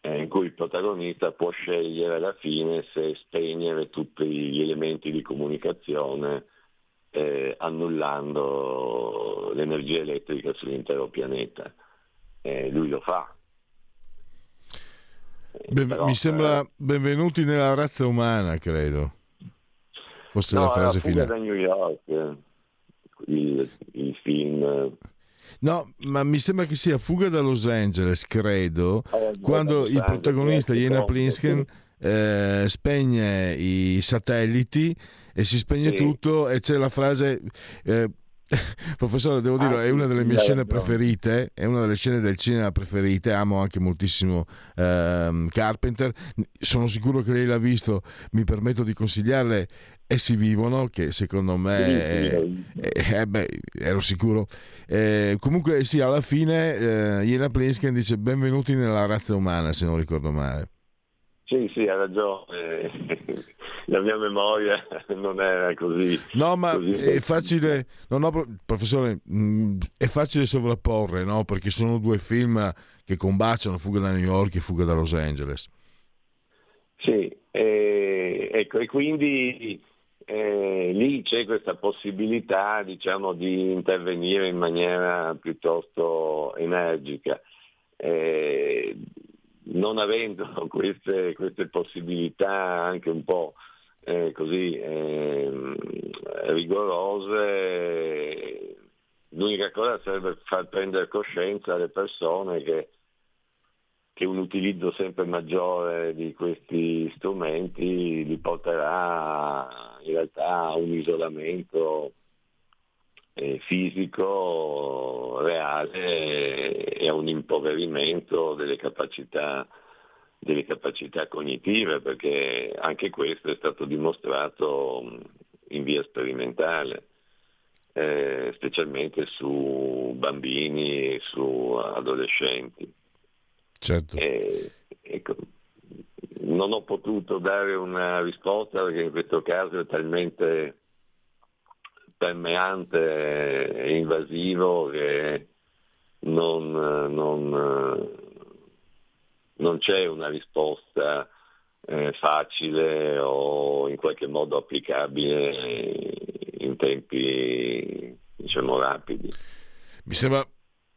eh, in cui il protagonista può scegliere alla fine se spegnere tutti gli elementi di comunicazione eh, annullando l'energia elettrica sull'intero pianeta. lui lo fa, Ben, Però, mi sembra eh, benvenuti nella razza umana, credo. Fosse no, la frase finale. da New York, il, il, film. No, ma mi sembra che sia Fuga da Los Angeles, credo, eh, quando il protagonista Jena Plinsken eh, spegne i satelliti e si spegne sì. tutto e c'è la frase eh, Professore, devo dire, ah, è una delle mie scene preferite, è una delle scene del cinema preferite, amo anche moltissimo uh, Carpenter, sono sicuro che lei l'ha visto, mi permetto di consigliarle Essi vivono, che secondo me, è, è, beh, ero sicuro. Eh, comunque sì, alla fine eh, Jena Plinsken dice benvenuti nella razza umana, se non ricordo male. Sì, sì, ha ragione. La mia memoria non era così. No, ma così è facile. No, no, professore, mm, è facile sovrapporre, no? Perché sono due film che combaciano, Fuga da New York e Fuga da Los Angeles. Sì, eh, ecco, e quindi eh, lì c'è questa possibilità, diciamo, di intervenire in maniera piuttosto energica. Eh, non avendo queste, queste possibilità anche un po' eh, così eh, rigorose, l'unica cosa sarebbe far prendere coscienza alle persone che, che un utilizzo sempre maggiore di questi strumenti li porterà in realtà a un isolamento fisico reale e a un impoverimento delle capacità, delle capacità cognitive, perché anche questo è stato dimostrato in via sperimentale. Eh, specialmente su bambini e su adolescenti. Certo. Eh, ecco, non ho potuto dare una risposta perché in questo caso è talmente permeante e invasivo che non, non, non c'è una risposta eh, facile o in qualche modo applicabile in tempi diciamo rapidi. Mi sembra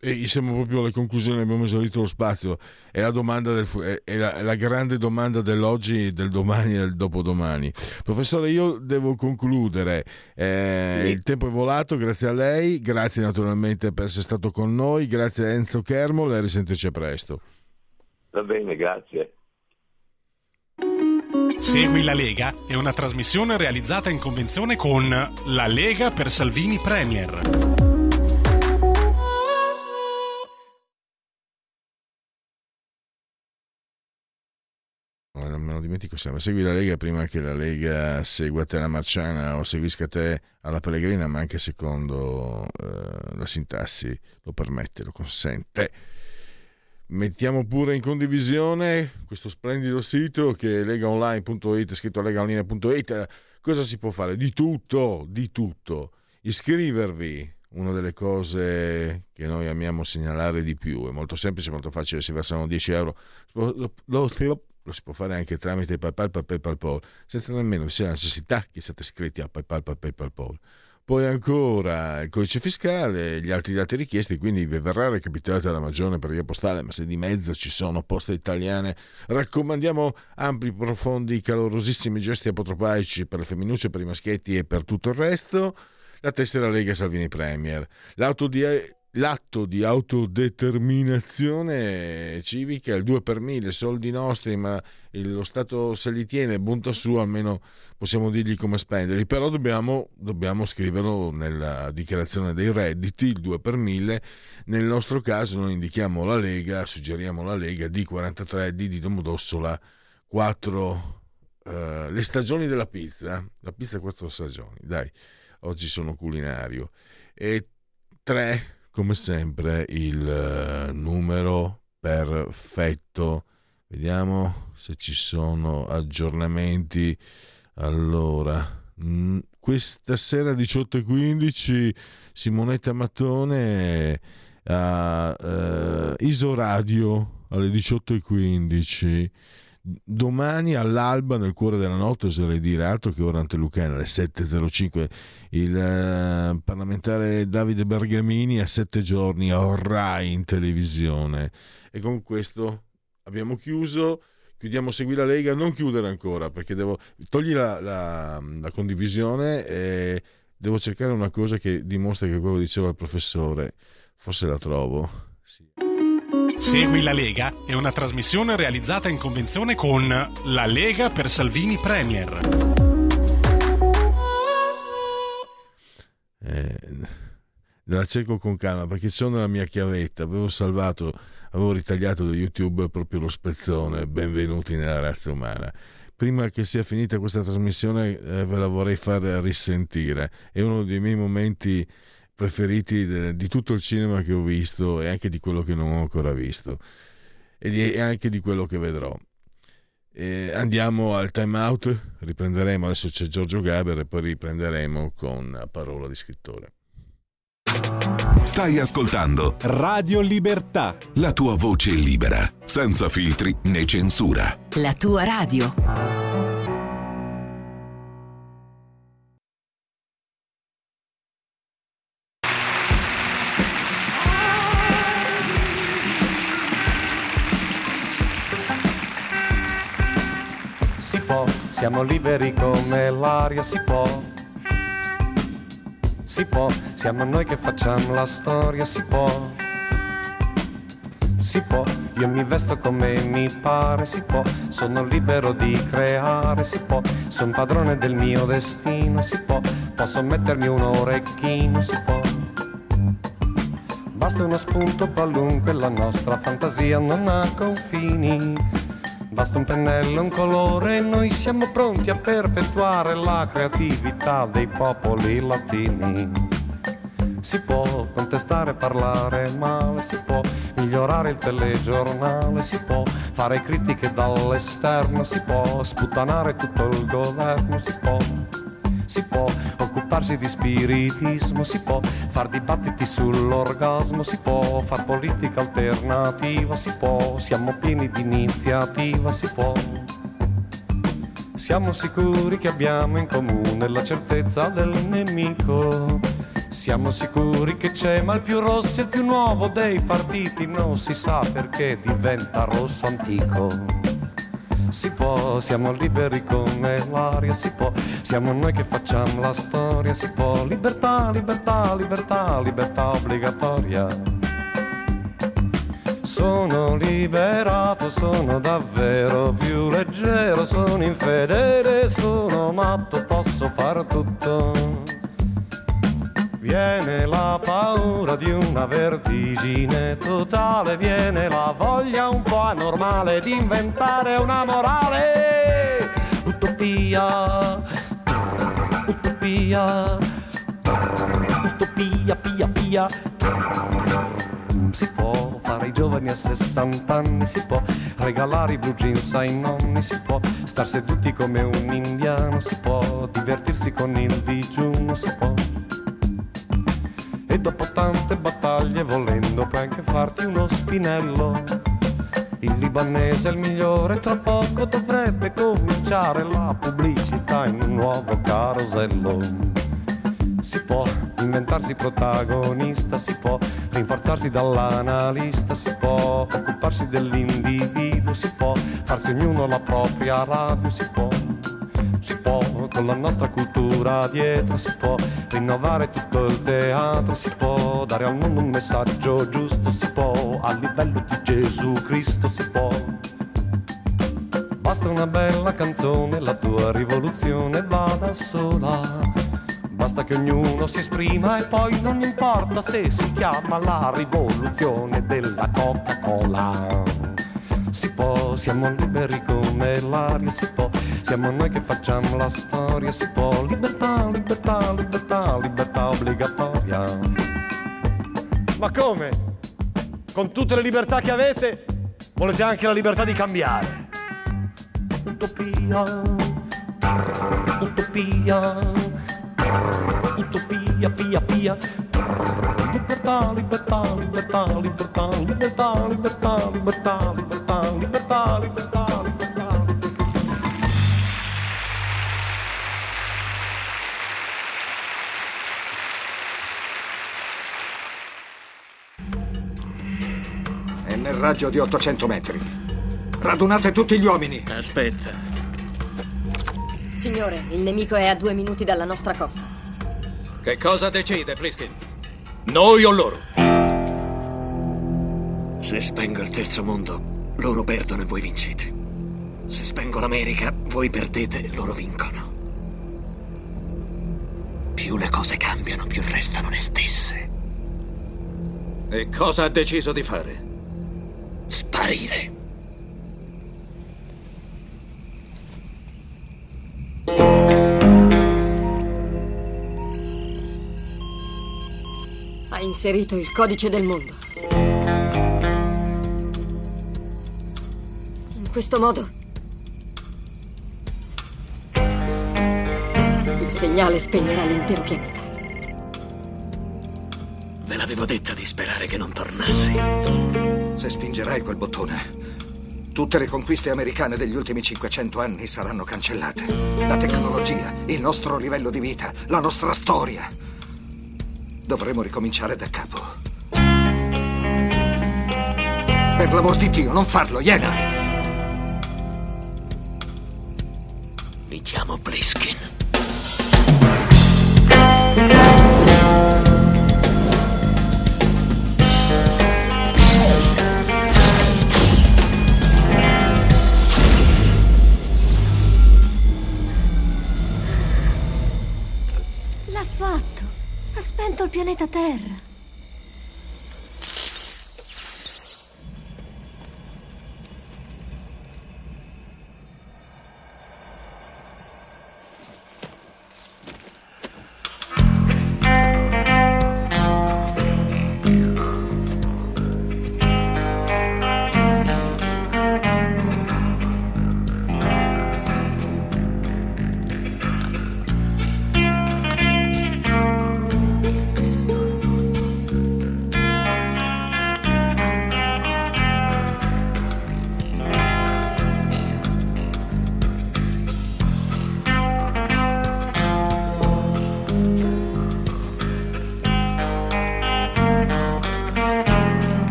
e siamo proprio alle conclusioni, abbiamo esaurito lo spazio. È la, del, è la, è la grande domanda dell'oggi, del domani e del dopodomani. Professore, io devo concludere. Eh, sì. Il tempo è volato, grazie a lei, grazie naturalmente per essere stato con noi, grazie a Enzo Kermol e risentirci a presto. Va bene, grazie. Segui la Lega è una trasmissione realizzata in convenzione con La Lega per Salvini Premier. Me lo dimentico sempre. Segui la Lega prima che la Lega segua te la Marciana o seguisca te alla Pellegrina, ma anche secondo eh, la sintassi lo permette, lo consente. Mettiamo pure in condivisione questo splendido sito che è legaonline.it, scritto legaonline.it. Cosa si può fare? Di tutto, di tutto. Iscrivervi, una delle cose che noi amiamo segnalare di più. È molto semplice, molto facile, si versano 10 euro. Lo, lo, lo, lo si può fare anche tramite PayPal PayPal Poll, senza nemmeno sia la necessità che siate iscritti a PayPal PayPal Poll. Poi ancora il codice fiscale, gli altri dati richiesti, quindi vi verrà recapitolata la magione per via postale, ma se di mezzo ci sono poste italiane, raccomandiamo ampi, profondi, calorosissimi gesti apotropaici per le femminucce, per i maschietti e per tutto il resto. La tessera Lega Salvini Premier. L'auto di l'atto di autodeterminazione civica, il 2 per 1000, soldi nostri, ma lo Stato se li tiene, bunta su, almeno possiamo dirgli come spenderli, però dobbiamo, dobbiamo scriverlo nella dichiarazione dei redditi, il 2 per 1000, nel nostro caso noi indichiamo la Lega, suggeriamo la Lega D43, D di Domodossola, 4, eh, le stagioni della pizza, la pizza 4 stagioni, dai, oggi sono culinario, e 3 come sempre il eh, numero perfetto. Vediamo se ci sono aggiornamenti. Allora, mm, questa sera 18.15 Simonetta Mattone a uh, Isoradio alle 18.15 domani all'alba nel cuore della notte oserei dire altro che ora ante Lucena alle 7.05 il eh, parlamentare Davide Bergamini a sette giorni a Rai in televisione. E con questo abbiamo chiuso. Chiudiamo Segui la Lega. Non chiudere ancora perché devo togli la, la, la condivisione e devo cercare una cosa che dimostra che quello diceva il professore forse la trovo. Sì. Segui la Lega è una trasmissione realizzata in convenzione con La Lega per Salvini Premier. Eh, la cerco con calma perché sono nella mia chiavetta. Avevo salvato, avevo ritagliato da YouTube proprio lo spezzone. Benvenuti nella razza umana prima che sia finita questa trasmissione eh, ve la vorrei far risentire. È uno dei miei momenti preferiti de, di tutto il cinema che ho visto e anche di quello che non ho ancora visto e, di, e anche di quello che vedrò. E andiamo al time out, riprenderemo, adesso c'è Giorgio Gaber e poi riprenderemo con parola di scrittore. Stai ascoltando Radio Libertà. La tua voce libera, senza filtri né censura. La tua radio. Si può, siamo liberi come l'aria, si può. Si può, siamo noi che facciamo la storia, si può. Si può, io mi vesto come mi pare, si può, sono libero di creare, si può, sono padrone del mio destino, si può, posso mettermi un orecchino, si può. Basta uno spunto qualunque, la nostra fantasia non ha confini Basta un pennello, un colore e noi siamo pronti a perpetuare la creatività dei popoli latini. Si può contestare, parlare male, si può migliorare il telegiornale, si può fare critiche dall'esterno, si può sputtanare tutto il governo, si può si può occuparsi di spiritismo, si può far dibattiti sull'orgasmo, si può far politica alternativa, si può, siamo pieni di iniziativa, si può. Siamo sicuri che abbiamo in comune la certezza del nemico. Siamo sicuri che c'è, ma il più rosso e il più nuovo dei partiti non si sa perché diventa rosso antico si può, siamo liberi come l'aria, si può, siamo noi che facciamo la storia, si può, libertà, libertà, libertà, libertà obbligatoria. Sono liberato, sono davvero più leggero, sono infedele, sono matto, posso far tutto. Viene la paura di una vertigine totale, viene la voglia un po' anormale di inventare una morale. Utopia, utopia, utopia, pia, pia. Si può fare i giovani a 60 anni, si può regalare i blue jeans ai nonni, si può star seduti come un indiano, si può divertirsi con il digiuno, si può e dopo tante battaglie volendo puoi anche farti uno spinello. Il libanese è il migliore, tra poco dovrebbe cominciare la pubblicità in un nuovo carosello. Si può inventarsi protagonista, si può rinforzarsi dall'analista, si può occuparsi dell'individuo, si può farsi ognuno la propria radio, si può si può, con la nostra cultura dietro si può rinnovare tutto il teatro, si può dare al mondo un messaggio giusto, si può, a livello di Gesù Cristo si può. Basta una bella canzone, la tua rivoluzione va da sola. Basta che ognuno si esprima e poi non importa se si chiama la rivoluzione della Coca-Cola si può, siamo liberi come l'aria, si può, siamo noi che facciamo la storia, si può, libertà, libertà, libertà, libertà obbligatoria. Ma come? Con tutte le libertà che avete, volete anche la libertà di cambiare? Utopia, utopia, utopia, pia, pia. Libertà, libertà, libertà, libertà, libertà, libertà, libertà, libertà, libertà, libertà. È nel raggio di 800 metri. Radunate tutti gli uomini. Aspetta. Signore, il nemico è a due minuti dalla nostra costa. Che cosa decide, Pliskin? Noi o loro? Se spengo il terzo mondo, loro perdono e voi vincete. Se spengo l'America, voi perdete e loro vincono. Più le cose cambiano, più restano le stesse. E cosa ha deciso di fare? Sparire. Inserito il codice del mondo. In questo modo. Il segnale spegnerà l'intero pianeta. Ve l'avevo detta di sperare che non tornassi. Se spingerai quel bottone, tutte le conquiste americane degli ultimi 500 anni saranno cancellate. La tecnologia, il nostro livello di vita, la nostra storia. Dovremo ricominciare da capo. Per l'amor di Dio, non farlo, Iena! Mi chiamo Briskin. Pianeta Terra.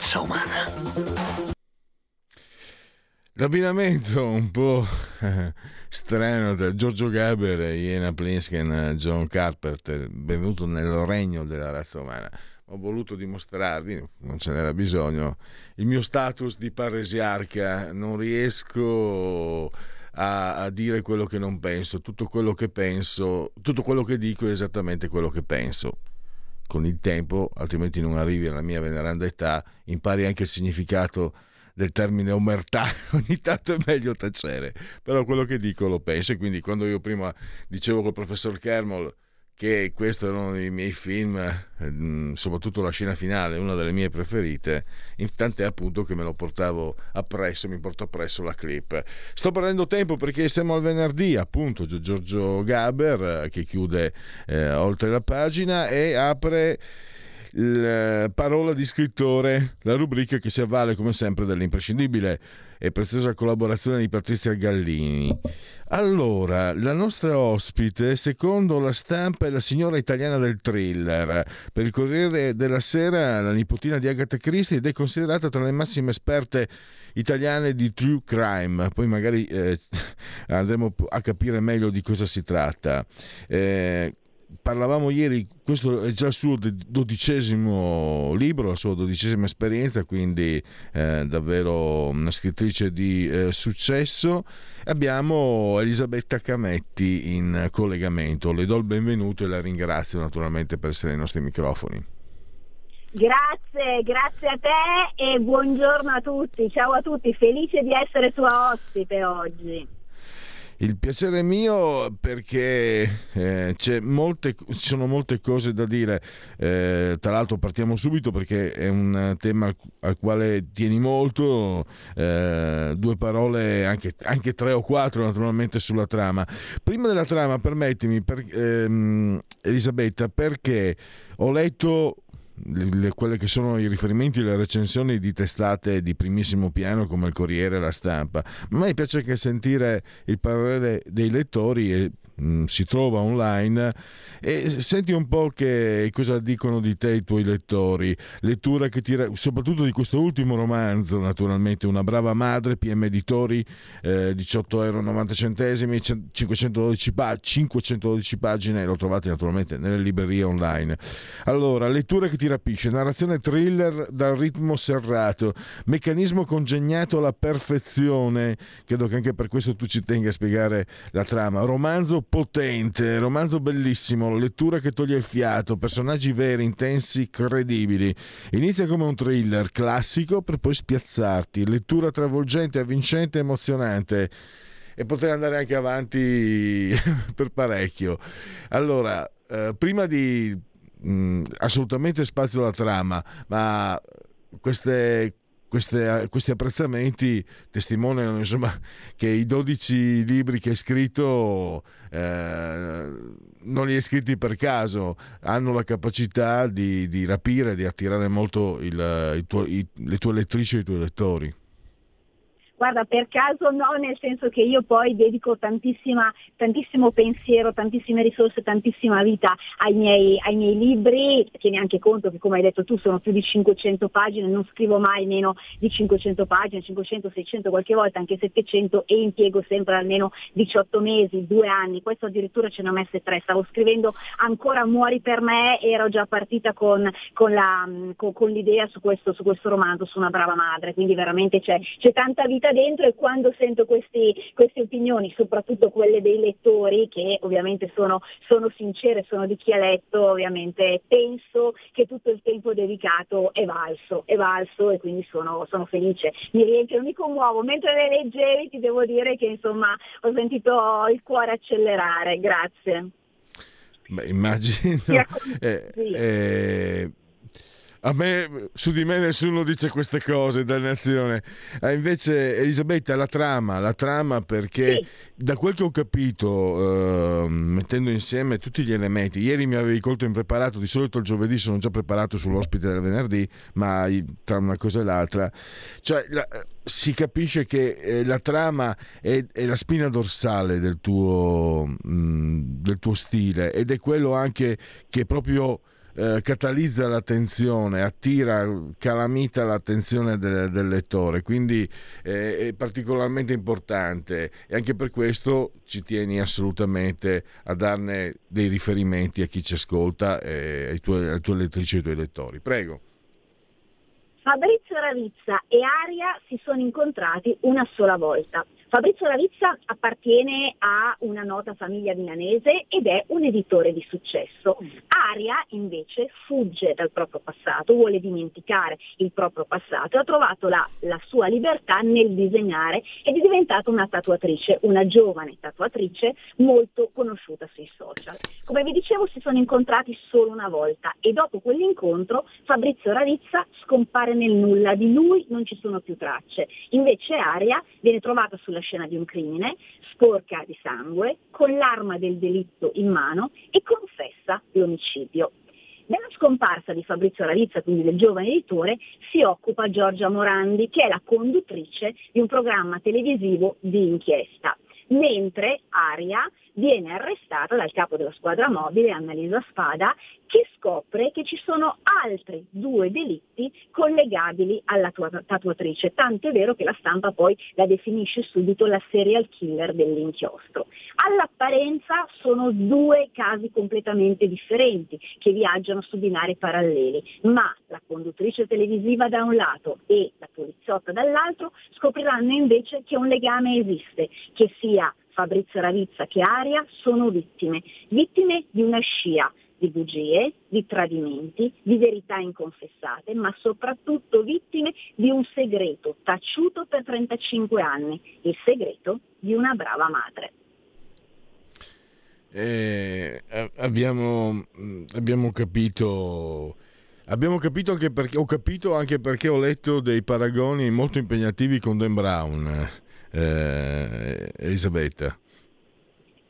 Razza umana. L'abbinamento un po' strano tra Giorgio Gaber e Iena Plinsken, eh, John Carpenter, benvenuto nel regno della razza umana. Ho voluto dimostrarvi, non ce n'era bisogno, il mio status di paresiarca, non riesco a, a, dire quello che non penso, tutto quello che penso, tutto quello che dico è esattamente quello che penso. Con il tempo, altrimenti non arrivi alla mia veneranda età, impari anche il significato del termine omertà, ogni tanto è meglio tacere, però quello che dico lo penso e quindi quando io prima dicevo col professor Kermol che questo erano i miei film, eh, soprattutto la scena finale, una delle mie preferite, tant'è appunto che me lo portavo appresso, mi porto appresso la clip. Sto perdendo tempo perché siamo al venerdì, appunto, Giorgio Gaber che chiude eh, oltre la pagina e apre la parola di scrittore, la rubrica che si avvale come sempre dell'imprescindibile e preziosa collaborazione di Patrizia Gallini. Allora, la nostra ospite, secondo la stampa, è la signora italiana del thriller. Per il Corriere della Sera, la nipotina di Agatha Christie ed è considerata tra le massime esperte italiane di true crime. Poi magari eh, andremo a capire meglio di cosa si tratta. Eh, parlavamo ieri, questo è già il suo dodicesimo libro, la sua dodicesima esperienza, quindi eh, davvero una scrittrice di eh, successo. Abbiamo Elisabetta Cametti in collegamento, le do il benvenuto e la ringrazio naturalmente per essere ai nostri microfoni. Grazie, grazie a te e buongiorno a tutti, ciao a tutti, felice di essere tua ospite oggi. Il piacere mio perché eh, molte, ci sono molte cose da dire, eh, tra l'altro partiamo subito perché è un tema al, al quale tieni molto, eh, due parole, anche, anche, tre o quattro naturalmente sulla trama. Prima della trama permettimi, per, ehm, Elisabetta, perché ho letto le, quelle che sono i riferimenti, le recensioni di testate di primissimo piano come il Corriere e la Stampa. A me piace anche sentire il parere dei lettori e Mm, si trova online. E senti un po' che cosa dicono di te i tuoi lettori, lettura che ti, soprattutto di questo ultimo romanzo, naturalmente, Una brava madre, PM Editori, eh, 18,90 euro, 512, pa- 512 pagine, lo trovate naturalmente nelle librerie online. Allora, lettura che ti rapisce, narrazione thriller dal ritmo serrato, meccanismo congegnato alla perfezione, credo che anche per questo tu ci tenga a spiegare la trama, romanzo potente, romanzo bellissimo, lettura che toglie il fiato, personaggi veri, intensi, credibili. Inizia come un thriller classico per poi spiazzarti, lettura travolgente, avvincente, emozionante. E potrei andare anche avanti per parecchio. Allora, eh, prima di mh, mm, assolutamente spazio alla trama, ma queste, queste, questi apprezzamenti testimoniano insomma, che i 12 libri che hai scritto eh, non li hai scritti per caso, hanno la capacità di, di rapire, di attirare molto il, il tuo, i, le tue lettrici e i tuoi lettori. Guarda, per caso no, nel senso che io poi dedico tantissimo pensiero, tantissime risorse, tantissima vita ai miei, ai miei, libri. Tieni anche conto che, come hai detto tu, sono più di 500 pagine, non scrivo mai meno di 500 pagine, 500, 600, qualche volta anche 700 e impiego sempre almeno 18 mesi, due anni. Questo addirittura ce ne ho messe tre. Stavo scrivendo ancora Muori per me, ero già partita con, con, la, con, con l'idea su questo, su questo, romanzo, su una brava madre, quindi veramente c'è, c'è tanta vita dentro e quando sento questi, queste opinioni, soprattutto quelle dei lettori, che ovviamente sono, sono sincere, sono di chi ha letto, ovviamente penso che tutto il tempo dedicato è valso, è valso e quindi sono, sono felice. Mi riempio, mi commuovo. Mentre le leggevi ti devo dire che insomma ho sentito il cuore accelerare, grazie. Beh, immagino. Eh, eh, a me, su di me nessuno dice queste cose, dannazione. Eh, invece Elisabetta, la trama, la trama perché sì. da quel che ho capito, eh, mettendo insieme tutti gli elementi, ieri mi avevi colto impreparato, di solito il giovedì sono già preparato sull'ospite del venerdì, ma tra una cosa e l'altra, cioè la, si capisce che eh, la trama è, è, la spina dorsale del tuo, mh, mm, del tuo stile ed è quello anche che proprio eh, catalizza l'attenzione, attira, calamita l'attenzione del, del lettore, quindi eh, è particolarmente importante e anche per questo ci tieni assolutamente a darne dei riferimenti a chi ci ascolta, eh, ai tuoi, alle tue lettrici e ai tuoi lettori. Prego. Fabrizio Ravizza e Aria si sono incontrati una sola volta. Fabrizio Ravizza appartiene a una nota famiglia milanese ed è un editore di successo. Aria invece fugge dal proprio passato, vuole dimenticare il proprio passato e ha trovato la, la sua libertà nel disegnare ed è diventata una tatuatrice, una giovane tatuatrice molto conosciuta sui social. Come vi dicevo si sono incontrati solo una volta e dopo quell'incontro Fabrizio Ravizza scompare nel nulla, di lui non ci sono più tracce. Invece Aria viene trovata sulla sulla scena di un crimine, sporca di sangue, con l'arma del delitto in mano e confessa l'omicidio. Della scomparsa di Fabrizio Ravizza, quindi del giovane editore, si occupa Giorgia Morandi, che è la conduttrice di un programma televisivo di inchiesta mentre Aria viene arrestata dal capo della squadra mobile, Annalisa Spada, che scopre che ci sono altri due delitti collegabili alla tua tatuatrice, tanto è vero che la stampa poi la definisce subito la serial killer dell'inchiostro. All'apparenza sono due casi completamente differenti che viaggiano su binari paralleli, ma la conduttrice televisiva da un lato e la poliziotta dall'altro scopriranno invece che un legame esiste, che sia Fabrizio Ravizza che Aria sono vittime, vittime di una scia di bugie, di tradimenti, di verità inconfessate, ma soprattutto vittime di un segreto taciuto per 35 anni, il segreto di una brava madre. Eh, abbiamo, abbiamo, capito. Abbiamo capito anche perché ho capito anche perché ho letto dei paragoni molto impegnativi con Dan Brown, eh, Elisabetta.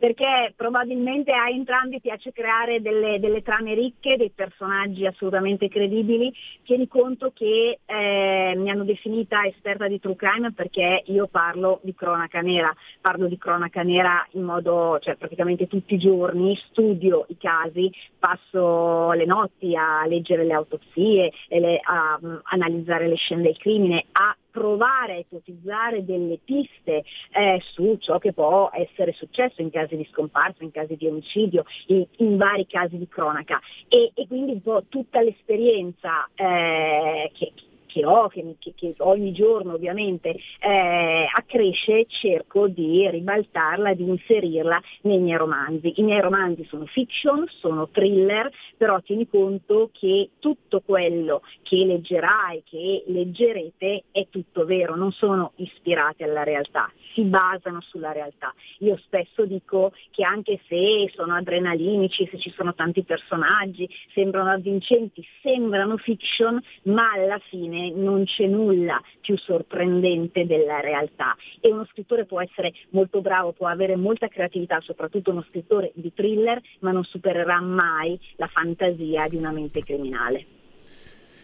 perché probabilmente a entrambi piace creare delle, delle, trame ricche, dei personaggi assolutamente credibili. Tieni conto che eh, mi hanno definita esperta di true crime perché io parlo di cronaca nera, parlo di cronaca nera in modo, cioè praticamente tutti i giorni, studio i casi, passo le notti a leggere le autopsie, le, a, a analizzare le scene del crimine, a provare a ipotizzare delle piste eh, su ciò che può essere successo in casi di scomparsa, in casi di omicidio, in, in vari casi di cronaca. E, e, quindi tutta l'esperienza eh, che, che ho, che, che, che, ogni giorno ovviamente eh, accresce, cerco di ribaltarla, di inserirla nei miei romanzi. I miei romanzi sono fiction, sono thriller, però tieni conto che tutto quello che leggerai, che leggerete è tutto vero, non sono ispirati alla realtà, si basano sulla realtà. Io spesso dico che anche se sono adrenalinici, se ci sono tanti personaggi, sembrano avvincenti, sembrano fiction, ma alla fine non c'è nulla più sorprendente della realtà. E uno scrittore può essere molto bravo, può avere molta creatività, soprattutto uno scrittore di thriller, ma non supererà mai la fantasia di una mente criminale.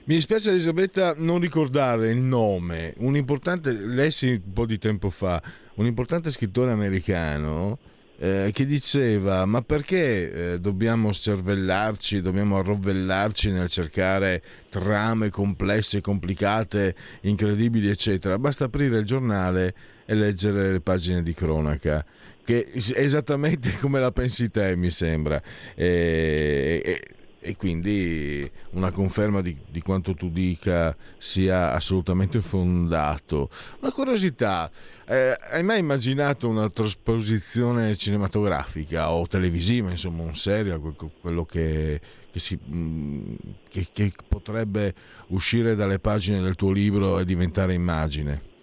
Mi dispiace Elisabetta non ricordare il nome, un importante, lessi un po' di tempo fa, un importante scrittore americano eh, che diceva ma perché eh, dobbiamo cervellarci, dobbiamo arrovellarci nel cercare trame complesse, complicate, incredibili eccetera, basta aprire il giornale e leggere le pagine di cronaca che è esattamente come la pensi te mi sembra. E, e, e quindi una conferma di, di, quanto tu dica sia assolutamente fondato. Una curiosità, eh, hai mai immaginato una trasposizione cinematografica o televisiva, insomma un serial, quello che, che, si, mm, che, che potrebbe uscire dalle pagine del tuo libro e diventare immagine?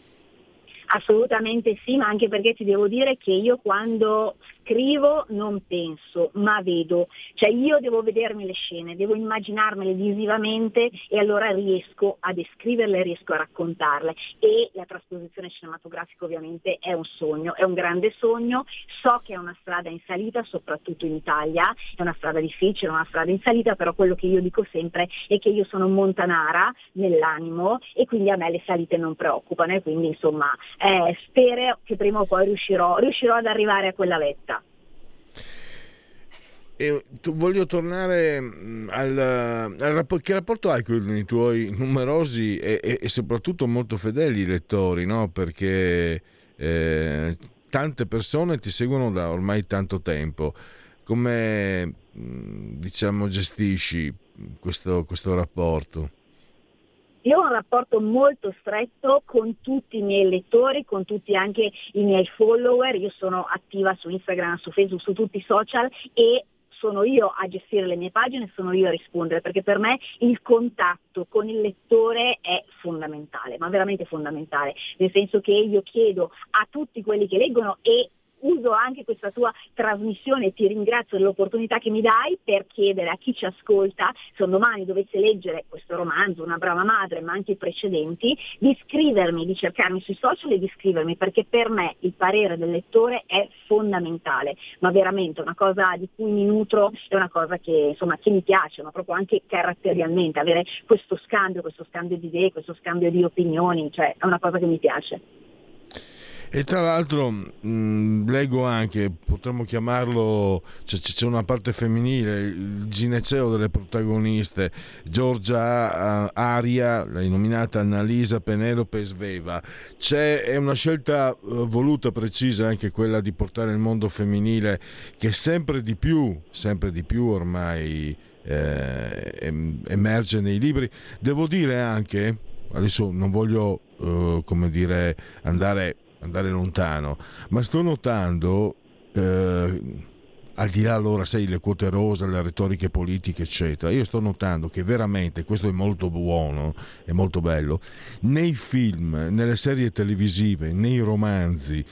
Assolutamente sì, ma anche perché ti devo dire che io quando scrivo non penso, ma vedo. Cioè io devo vedermi le scene, devo immaginarmele visivamente e allora riesco a descriverle, riesco a raccontarle. E la trasposizione cinematografica ovviamente è un sogno, è un grande sogno. So che è una strada in salita, soprattutto in Italia, è una strada difficile, una strada in salita, però quello che io dico sempre è che io sono montanara nell'animo e quindi a me le salite non preoccupano e quindi insomma eh, spero che prima o poi riuscirò, riuscirò ad arrivare a quella vetta. E voglio tornare mm, al, al rapporto, che rapporto hai con i tuoi numerosi e, e, e soprattutto molto fedeli lettori, no? perché eh, tante persone ti seguono da ormai tanto tempo. Come mm, diciamo, gestisci questo, questo rapporto? Io ho un rapporto molto stretto con tutti i miei lettori, con tutti anche i miei follower, io sono attiva su Instagram, su Facebook, su tutti i social e sono io a gestire le mie pagine, sono io a rispondere, perché per me il contatto con il lettore è fondamentale, ma veramente fondamentale, nel senso che io chiedo a tutti quelli che leggono e uso anche questa tua trasmissione e ti ringrazio dell'opportunità che mi dai per chiedere a chi ci ascolta, se domani dovesse leggere questo romanzo, Una brava madre, ma anche i precedenti, di scrivermi, di cercarmi sui social e di scrivermi, perché per me il parere del lettore è fondamentale, ma veramente una cosa di cui mi nutro, è una cosa che, insomma, che mi piace, ma proprio anche caratterialmente, avere questo scambio, questo scambio di idee, questo scambio di opinioni, cioè è una cosa che mi piace. E tra l'altro mh, leggo anche, potremmo chiamarlo, cioè, c'è una parte femminile, il gineceo delle protagoniste, Giorgia Aria, l'hai nominata Annalisa Penelope Sveva. C'è, è una scelta uh, voluta, precisa anche quella di portare il mondo femminile che sempre di più, sempre di più ormai eh, emerge nei libri. Devo dire anche, adesso non voglio uh, come dire andare andare lontano, ma sto notando, eh, al di là allora, sai, le quote rosa, le retoriche politiche, eccetera, io sto notando che veramente, questo è molto buono, è molto bello, nei film, nelle serie televisive, nei romanzi,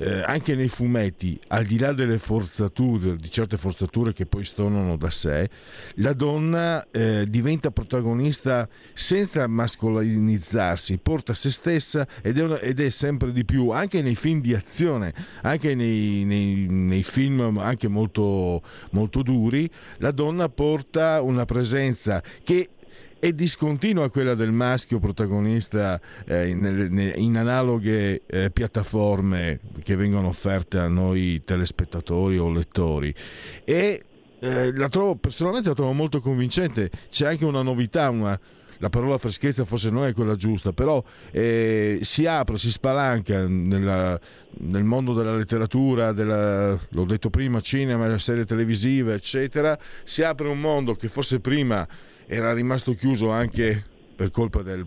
eh, anche nei fumetti, al di là delle forzature, di certe forzature che poi stonano da sé, la donna eh, diventa protagonista senza mascolinizzarsi, porta se stessa ed è, una, ed è, sempre di più, anche nei film di azione, anche nei, nei, nei film anche molto, molto duri, la donna porta una presenza che è discontinua quella del maschio protagonista eh, in, in, analoghe eh, piattaforme che vengono offerte a noi telespettatori o lettori. E eh, la trovo personalmente la trovo molto convincente. C'è anche una novità una, la parola freschezza forse non è quella giusta, però eh, si apre, si spalanca nella, nel mondo della letteratura, della, l'ho detto prima, cinema, serie televisive, eccetera, si apre un mondo che forse prima era rimasto chiuso anche per colpa del,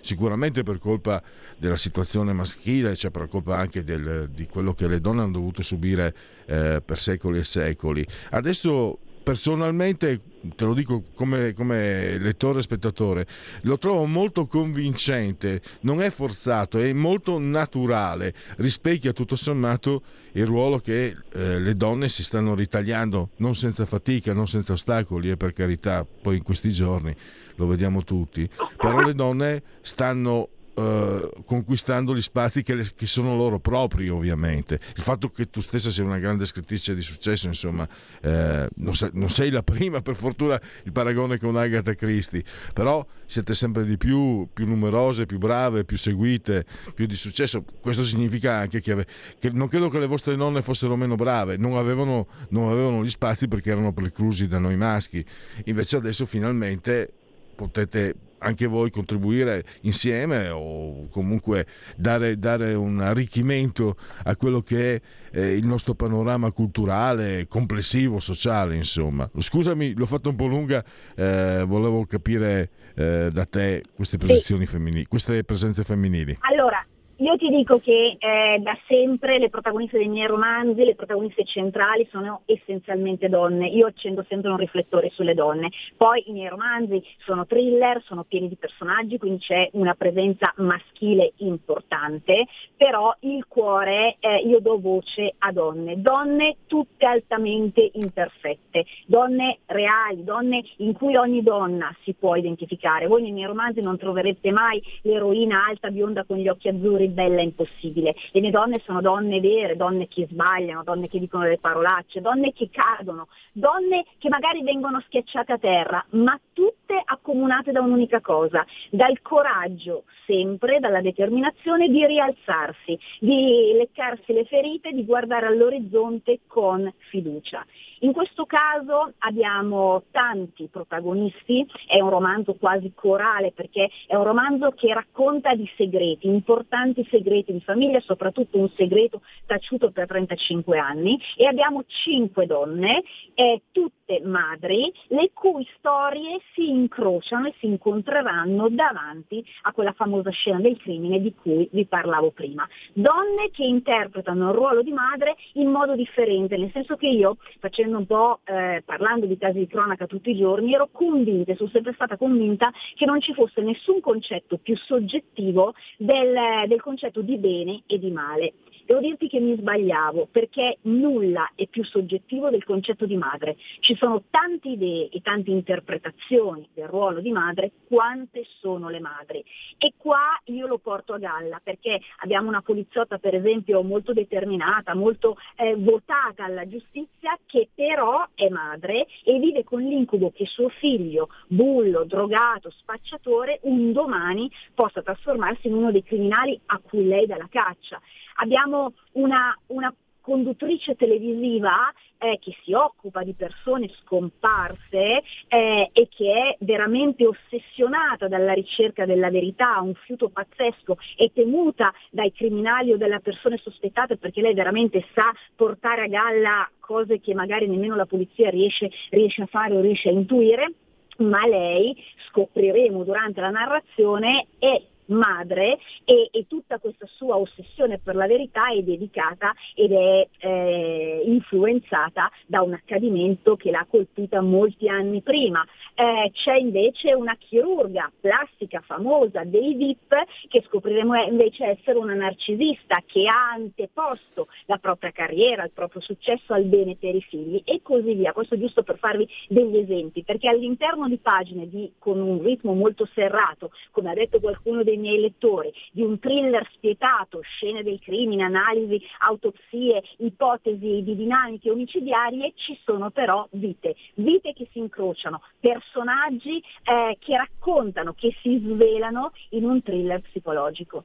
sicuramente per colpa della situazione maschile, cioè per colpa anche del, di quello che le donne hanno dovuto subire eh, per secoli e secoli. Adesso personalmente, te lo dico come, come, lettore e spettatore, lo trovo molto convincente, non è forzato, è molto naturale, rispecchia tutto sommato il ruolo che eh, le donne si stanno ritagliando, non senza fatica, non senza ostacoli, e per carità, poi in questi giorni lo vediamo tutti, però le donne stanno Uh, conquistando gli spazi che, le, che, sono loro propri ovviamente. Il fatto che tu stessa sia una grande scrittrice di successo insomma eh, non, sei, non, sei, la prima per fortuna il paragone con Agatha Christie però siete sempre di più più numerose, più brave, più seguite più di successo. Questo significa anche che, ave, che non credo che le vostre nonne fossero meno brave non avevano, non avevano gli spazi perché erano preclusi da noi maschi. Invece adesso finalmente potete anche voi contribuire insieme o comunque dare, dare un arricchimento a quello che è eh, il nostro panorama culturale, complessivo, sociale, insomma. Scusami, l'ho fatto un po' lunga, eh, volevo capire eh, da te queste posizioni sì. femminili, queste presenze femminili. Allora, io ti dico che eh, da sempre le protagoniste dei miei romanzi, le protagoniste centrali sono essenzialmente donne. Io accendo sempre un riflettore sulle donne. Poi i miei romanzi sono thriller, sono pieni di personaggi, quindi c'è una presenza maschile importante, però il cuore eh, io do voce a donne, donne tutte altamente imperfette, donne reali, donne in cui ogni donna si può identificare. Voi nei miei romanzi non troverete mai l'eroina alta bionda con gli occhi azzurri bella impossibile. Le mie donne sono donne vere, donne che sbagliano, donne che dicono delle parolacce, donne che cadono, donne che magari vengono schiacciate a terra, ma tutte accomunate da un'unica cosa, dal coraggio sempre, dalla determinazione di rialzarsi, di leccarsi le ferite, di guardare all'orizzonte con fiducia. In questo caso abbiamo tanti protagonisti, è un romanzo quasi corale perché è un romanzo che racconta di segreti, importanti segreti di famiglia, soprattutto un segreto taciuto per 35 anni e abbiamo cinque donne, eh, tutte madri, le cui storie si incrociano e si incontreranno davanti a quella famosa scena del crimine di cui vi parlavo prima. Donne che interpretano il ruolo di madre in modo differente, nel senso che io facendo facendo un po', eh, parlando di casi di cronaca tutti i giorni, ero convinta, sono sempre stata convinta che non ci fosse nessun concetto più soggettivo del, del concetto di bene e di male. Devo dirti che mi sbagliavo perché nulla è più soggettivo del concetto di madre. Ci sono tante idee e tante interpretazioni del ruolo di madre, quante sono le madri. E qua io lo porto a galla perché abbiamo una poliziotta per esempio molto determinata, molto eh, votata alla giustizia che però è madre e vive con l'incubo che suo figlio, bullo, drogato, spacciatore, un domani possa trasformarsi in uno dei criminali a cui lei dà la caccia abbiamo una, una conduttrice televisiva eh, che si occupa di persone scomparse eh, e che è veramente ossessionata dalla ricerca della verità, un fiuto pazzesco e temuta dai criminali o dalle persone sospettate perché lei veramente sa portare a galla cose che magari nemmeno la polizia riesce, riesce a fare o riesce a intuire ma lei, scopriremo durante la narrazione, è madre e, e, tutta questa sua ossessione per la verità è dedicata ed è eh, influenzata da un accadimento che l'ha colpita molti anni prima. Eh, c'è invece una chirurga plastica famosa dei VIP che scopriremo invece essere una narcisista che ha anteposto la propria carriera, il proprio successo al bene per i figli e così via. Questo giusto per farvi degli esempi, perché all'interno di pagine di, con un ritmo molto serrato, come ha detto qualcuno dei miei lettori, di un thriller spietato, scene del crimine, analisi, autopsie, ipotesi di dinamiche omicidiarie, ci sono però vite, vite che si incrociano, personaggi eh, che raccontano, che si svelano in un thriller psicologico.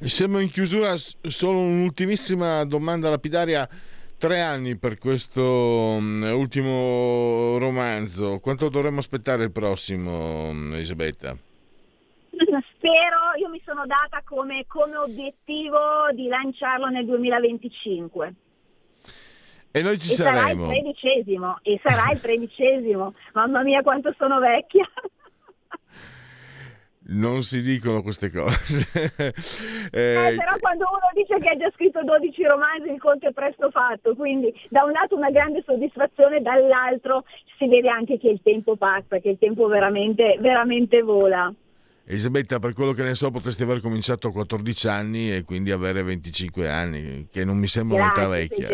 Siamo in chiusura, solo un'ultimissima domanda lapidaria. Tre anni per questo um, ultimo romanzo. Quanto dovremmo aspettare il prossimo, um, Elisabetta? Spero, io mi sono data come, come obiettivo di lanciarlo nel 2025. E noi ci e saremo. Sarà il tredicesimo, e sarà il tredicesimo. Mamma mia quanto sono vecchia. Non si dicono queste cose. eh, eh, però quando uno dice che ha già scritto 12 romanzi il conto è presto fatto, quindi da un lato una grande soddisfazione, dall'altro si vede anche che il tempo passa, che il tempo veramente, veramente vola. Elisabetta, per quello che ne so, potresti aver cominciato a 14 anni e quindi avere 25 anni, che non mi sembra un'età vecchia.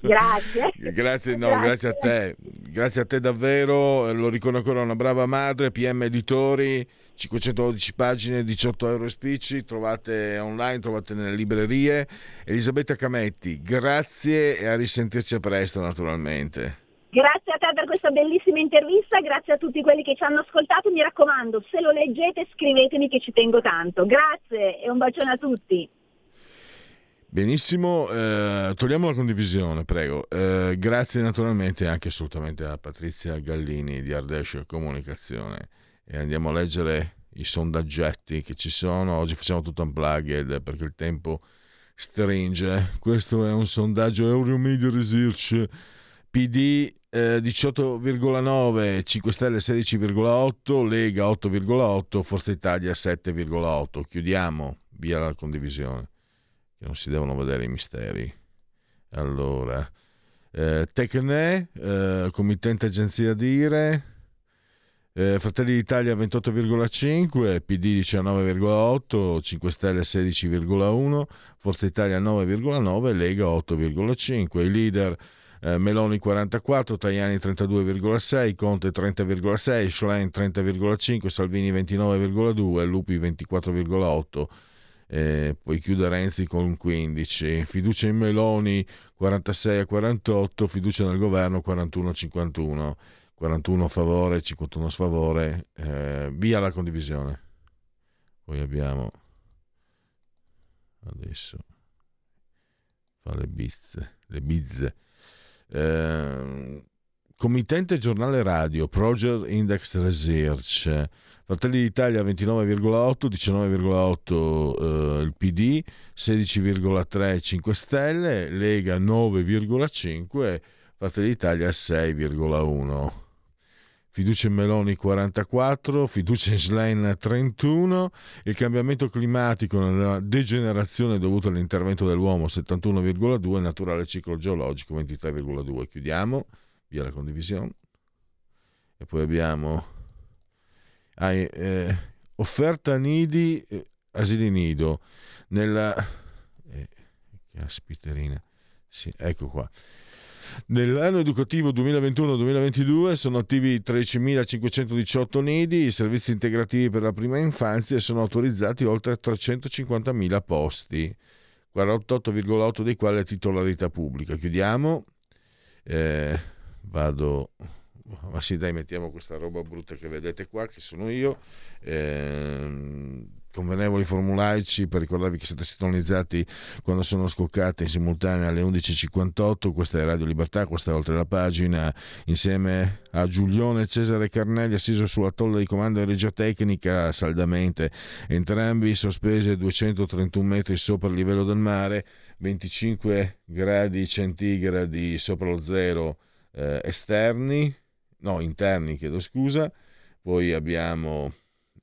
Grazie. grazie, no, grazie. grazie a te, grazie a te davvero. Lo ricordo ancora una brava madre, PM Editori, 512 pagine, 18 euro e spicci, trovate online, trovate nelle librerie. Elisabetta Cametti, grazie e a risentirci a presto naturalmente. Grazie a te per questa bellissima intervista, grazie a tutti quelli che ci hanno ascoltato. Mi raccomando, se lo leggete scrivetemi che ci tengo tanto. Grazie e un bacione a tutti. Benissimo, eh, togliamo la condivisione, prego. Eh, grazie naturalmente anche assolutamente a Patrizia Gallini di Ardescio Comunicazione. E andiamo a leggere i sondaggetti che ci sono. Oggi facciamo tutto unplugged perché il tempo stringe. Questo è un sondaggio Euromedia Research PD eh, 18,9, 5 Stelle 16,8, Lega 8,8, Forza Italia 7,8. Chiudiamo, via la condivisione, che non si devono vedere i misteri. Allora, eh, Tecne, eh, committente agenzia Dire, eh, Fratelli d'Italia 28,5, PD 19,8, 5 Stelle 16,1, Forza Italia 9,9, Lega 8,5. I leader eh, Meloni 44, Tajani 32,6, Conte 30,6, Schlein 30,5, Salvini 29,2, Lupi 24,8. Eh, poi chiude Renzi con 15, fiducia in Meloni 46 a 48, fiducia nel governo 41 a 51, 41 a favore, 51 a sfavore, eh, via la condivisione. Poi abbiamo adesso fa le bizze, le bizze. Eh, committente giornale radio, Project Index Research, Fratelli d'Italia 29,8, 19,8 eh, il PD, 16,3 5 Stelle, Lega 9,5, Fratelli d'Italia 6,1. Fiducia in Meloni 44, fiducia in Schlein 31, il cambiamento climatico nella degenerazione dovuta all'intervento dell'uomo 71,2, naturale ciclo geologico 23,2. Chiudiamo, via la condivisione. E poi abbiamo ah, eh, offerta nidi, eh, asili nido, nella... Eh, caspiterina, sì, ecco qua. Nell'anno educativo 2021-2022 sono attivi 13.518 nidi, i servizi integrativi per la prima infanzia sono autorizzati oltre 350.000 posti, 48,8 dei quali a titolarità pubblica. Chiudiamo. Eh, vado ma sì dai mettiamo questa roba brutta che vedete qua che sono io. Eh, convenevoli formulaici per ricordarvi che siete sintonizzati quando sono scoccate in simultanea alle 11.58 questa è Radio Libertà, questa è Oltre la Pagina. Insieme a Giulione Cesare Carnelli assiso sulla tolla di comando di regia tecnica saldamente entrambi sospesi a 231 metri sopra il livello del mare 25 gradi centigradi sopra lo zero eh, esterni no interni chiedo scusa. Poi abbiamo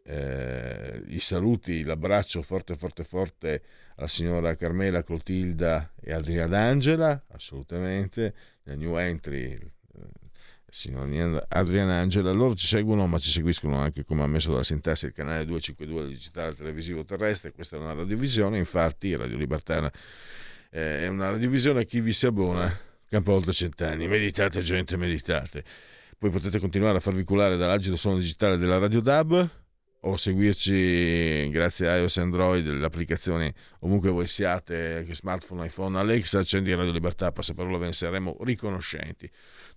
eh, i saluti, l'abbraccio forte forte forte alla signora Carmela Clotilda e Adriana Angela, assolutamente, nel new entry signora Adriana Angela, loro ci seguono ma ci seguiscono anche come ammesso dalla sintassi il canale 252 del digitale televisivo terrestre, questa è una radiovisione, infatti Radio Libertana eh, è una radiovisione a chi vi si abbona, campo oltre cent'anni, meditate gente, meditate. Poi potete continuare a farvi culare dall'agido suono digitale della Radio DAB o seguirci grazie a iOS e Android, le applicazioni ovunque voi siate, smartphone, iPhone, Alexa, accendi Radio Libertà, passaparola ve ne saremo riconoscenti.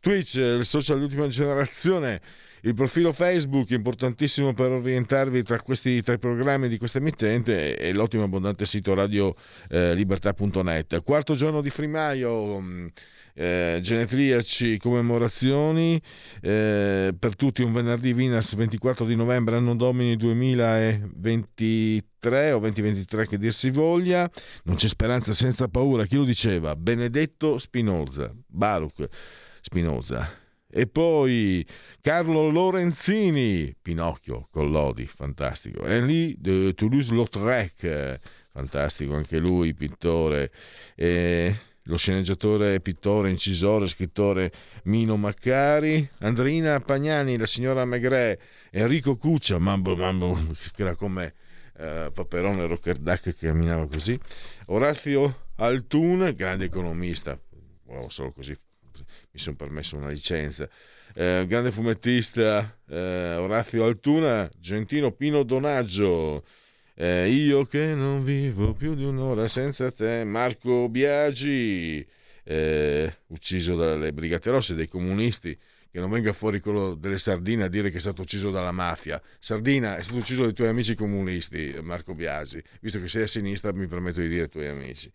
Twitch, il social di ultima generazione, il profilo Facebook, importantissimo per orientarvi tra questi tre programmi di questa emittente, e l'ottimo abbondante sito radiolibertà.net. Eh, Quarto giorno di frimaio mm, eh, genetriaci, commemorazioni. Eh, per tutti un venerdì Vinas 24 di novembre anno domini 2023 o 2023 che dir si voglia. Non c'è speranza senza paura. Chi lo diceva? Benedetto Spinoza. Baruch Spinoza. E poi Carlo Lorenzini Pinocchio Collodi fantastico. Henri de Toulouse-Lautrec fantastico anche lui pittore. E lo sceneggiatore, pittore, incisore, scrittore Mino Maccari, Andrina Pagnani, la signora Megre, Enrico Cuccia, mambo, mambo, che era come eh, Paperone Rockerdac che camminava così, Orazio Altun, grande economista, wow, solo così mi sono permesso una licenza, eh, grande fumettista eh, Orazio Altuna, Gentino Pino Donaggio, eh, io che non vivo più di un'ora senza te, Marco Biagi, eh, ucciso dalle Brigate Rosse, dei comunisti, che non venga fuori quello delle sardine a dire che è stato ucciso dalla mafia. Sardina è stato ucciso dai tuoi amici comunisti, Marco Biagi, visto che sei a sinistra mi permetto di dire tuoi amici.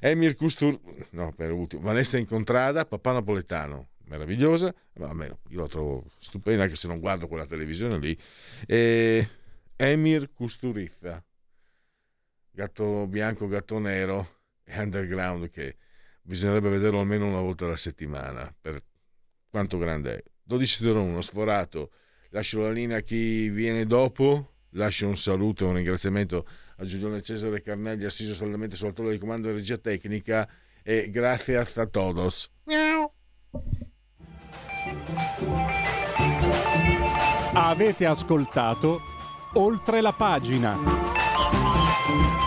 Emir Custur, no, per ultimo, Vanessa Incontrada, papà napoletano, meravigliosa, ma almeno io la trovo stupenda anche se non guardo quella televisione lì. E Emir Custurizza, gatto bianco, gatto nero e underground che bisognerebbe vederlo almeno una volta alla settimana per quanto grande è. 12.01, sforato. Lascio la linea a chi viene dopo. Lascio un saluto e un ringraziamento a Giulione Cesare Carnelli, assiso saldamente sulla tolla di comando di regia tecnica. E grazie a todos. Avete ascoltato oltre la pagina.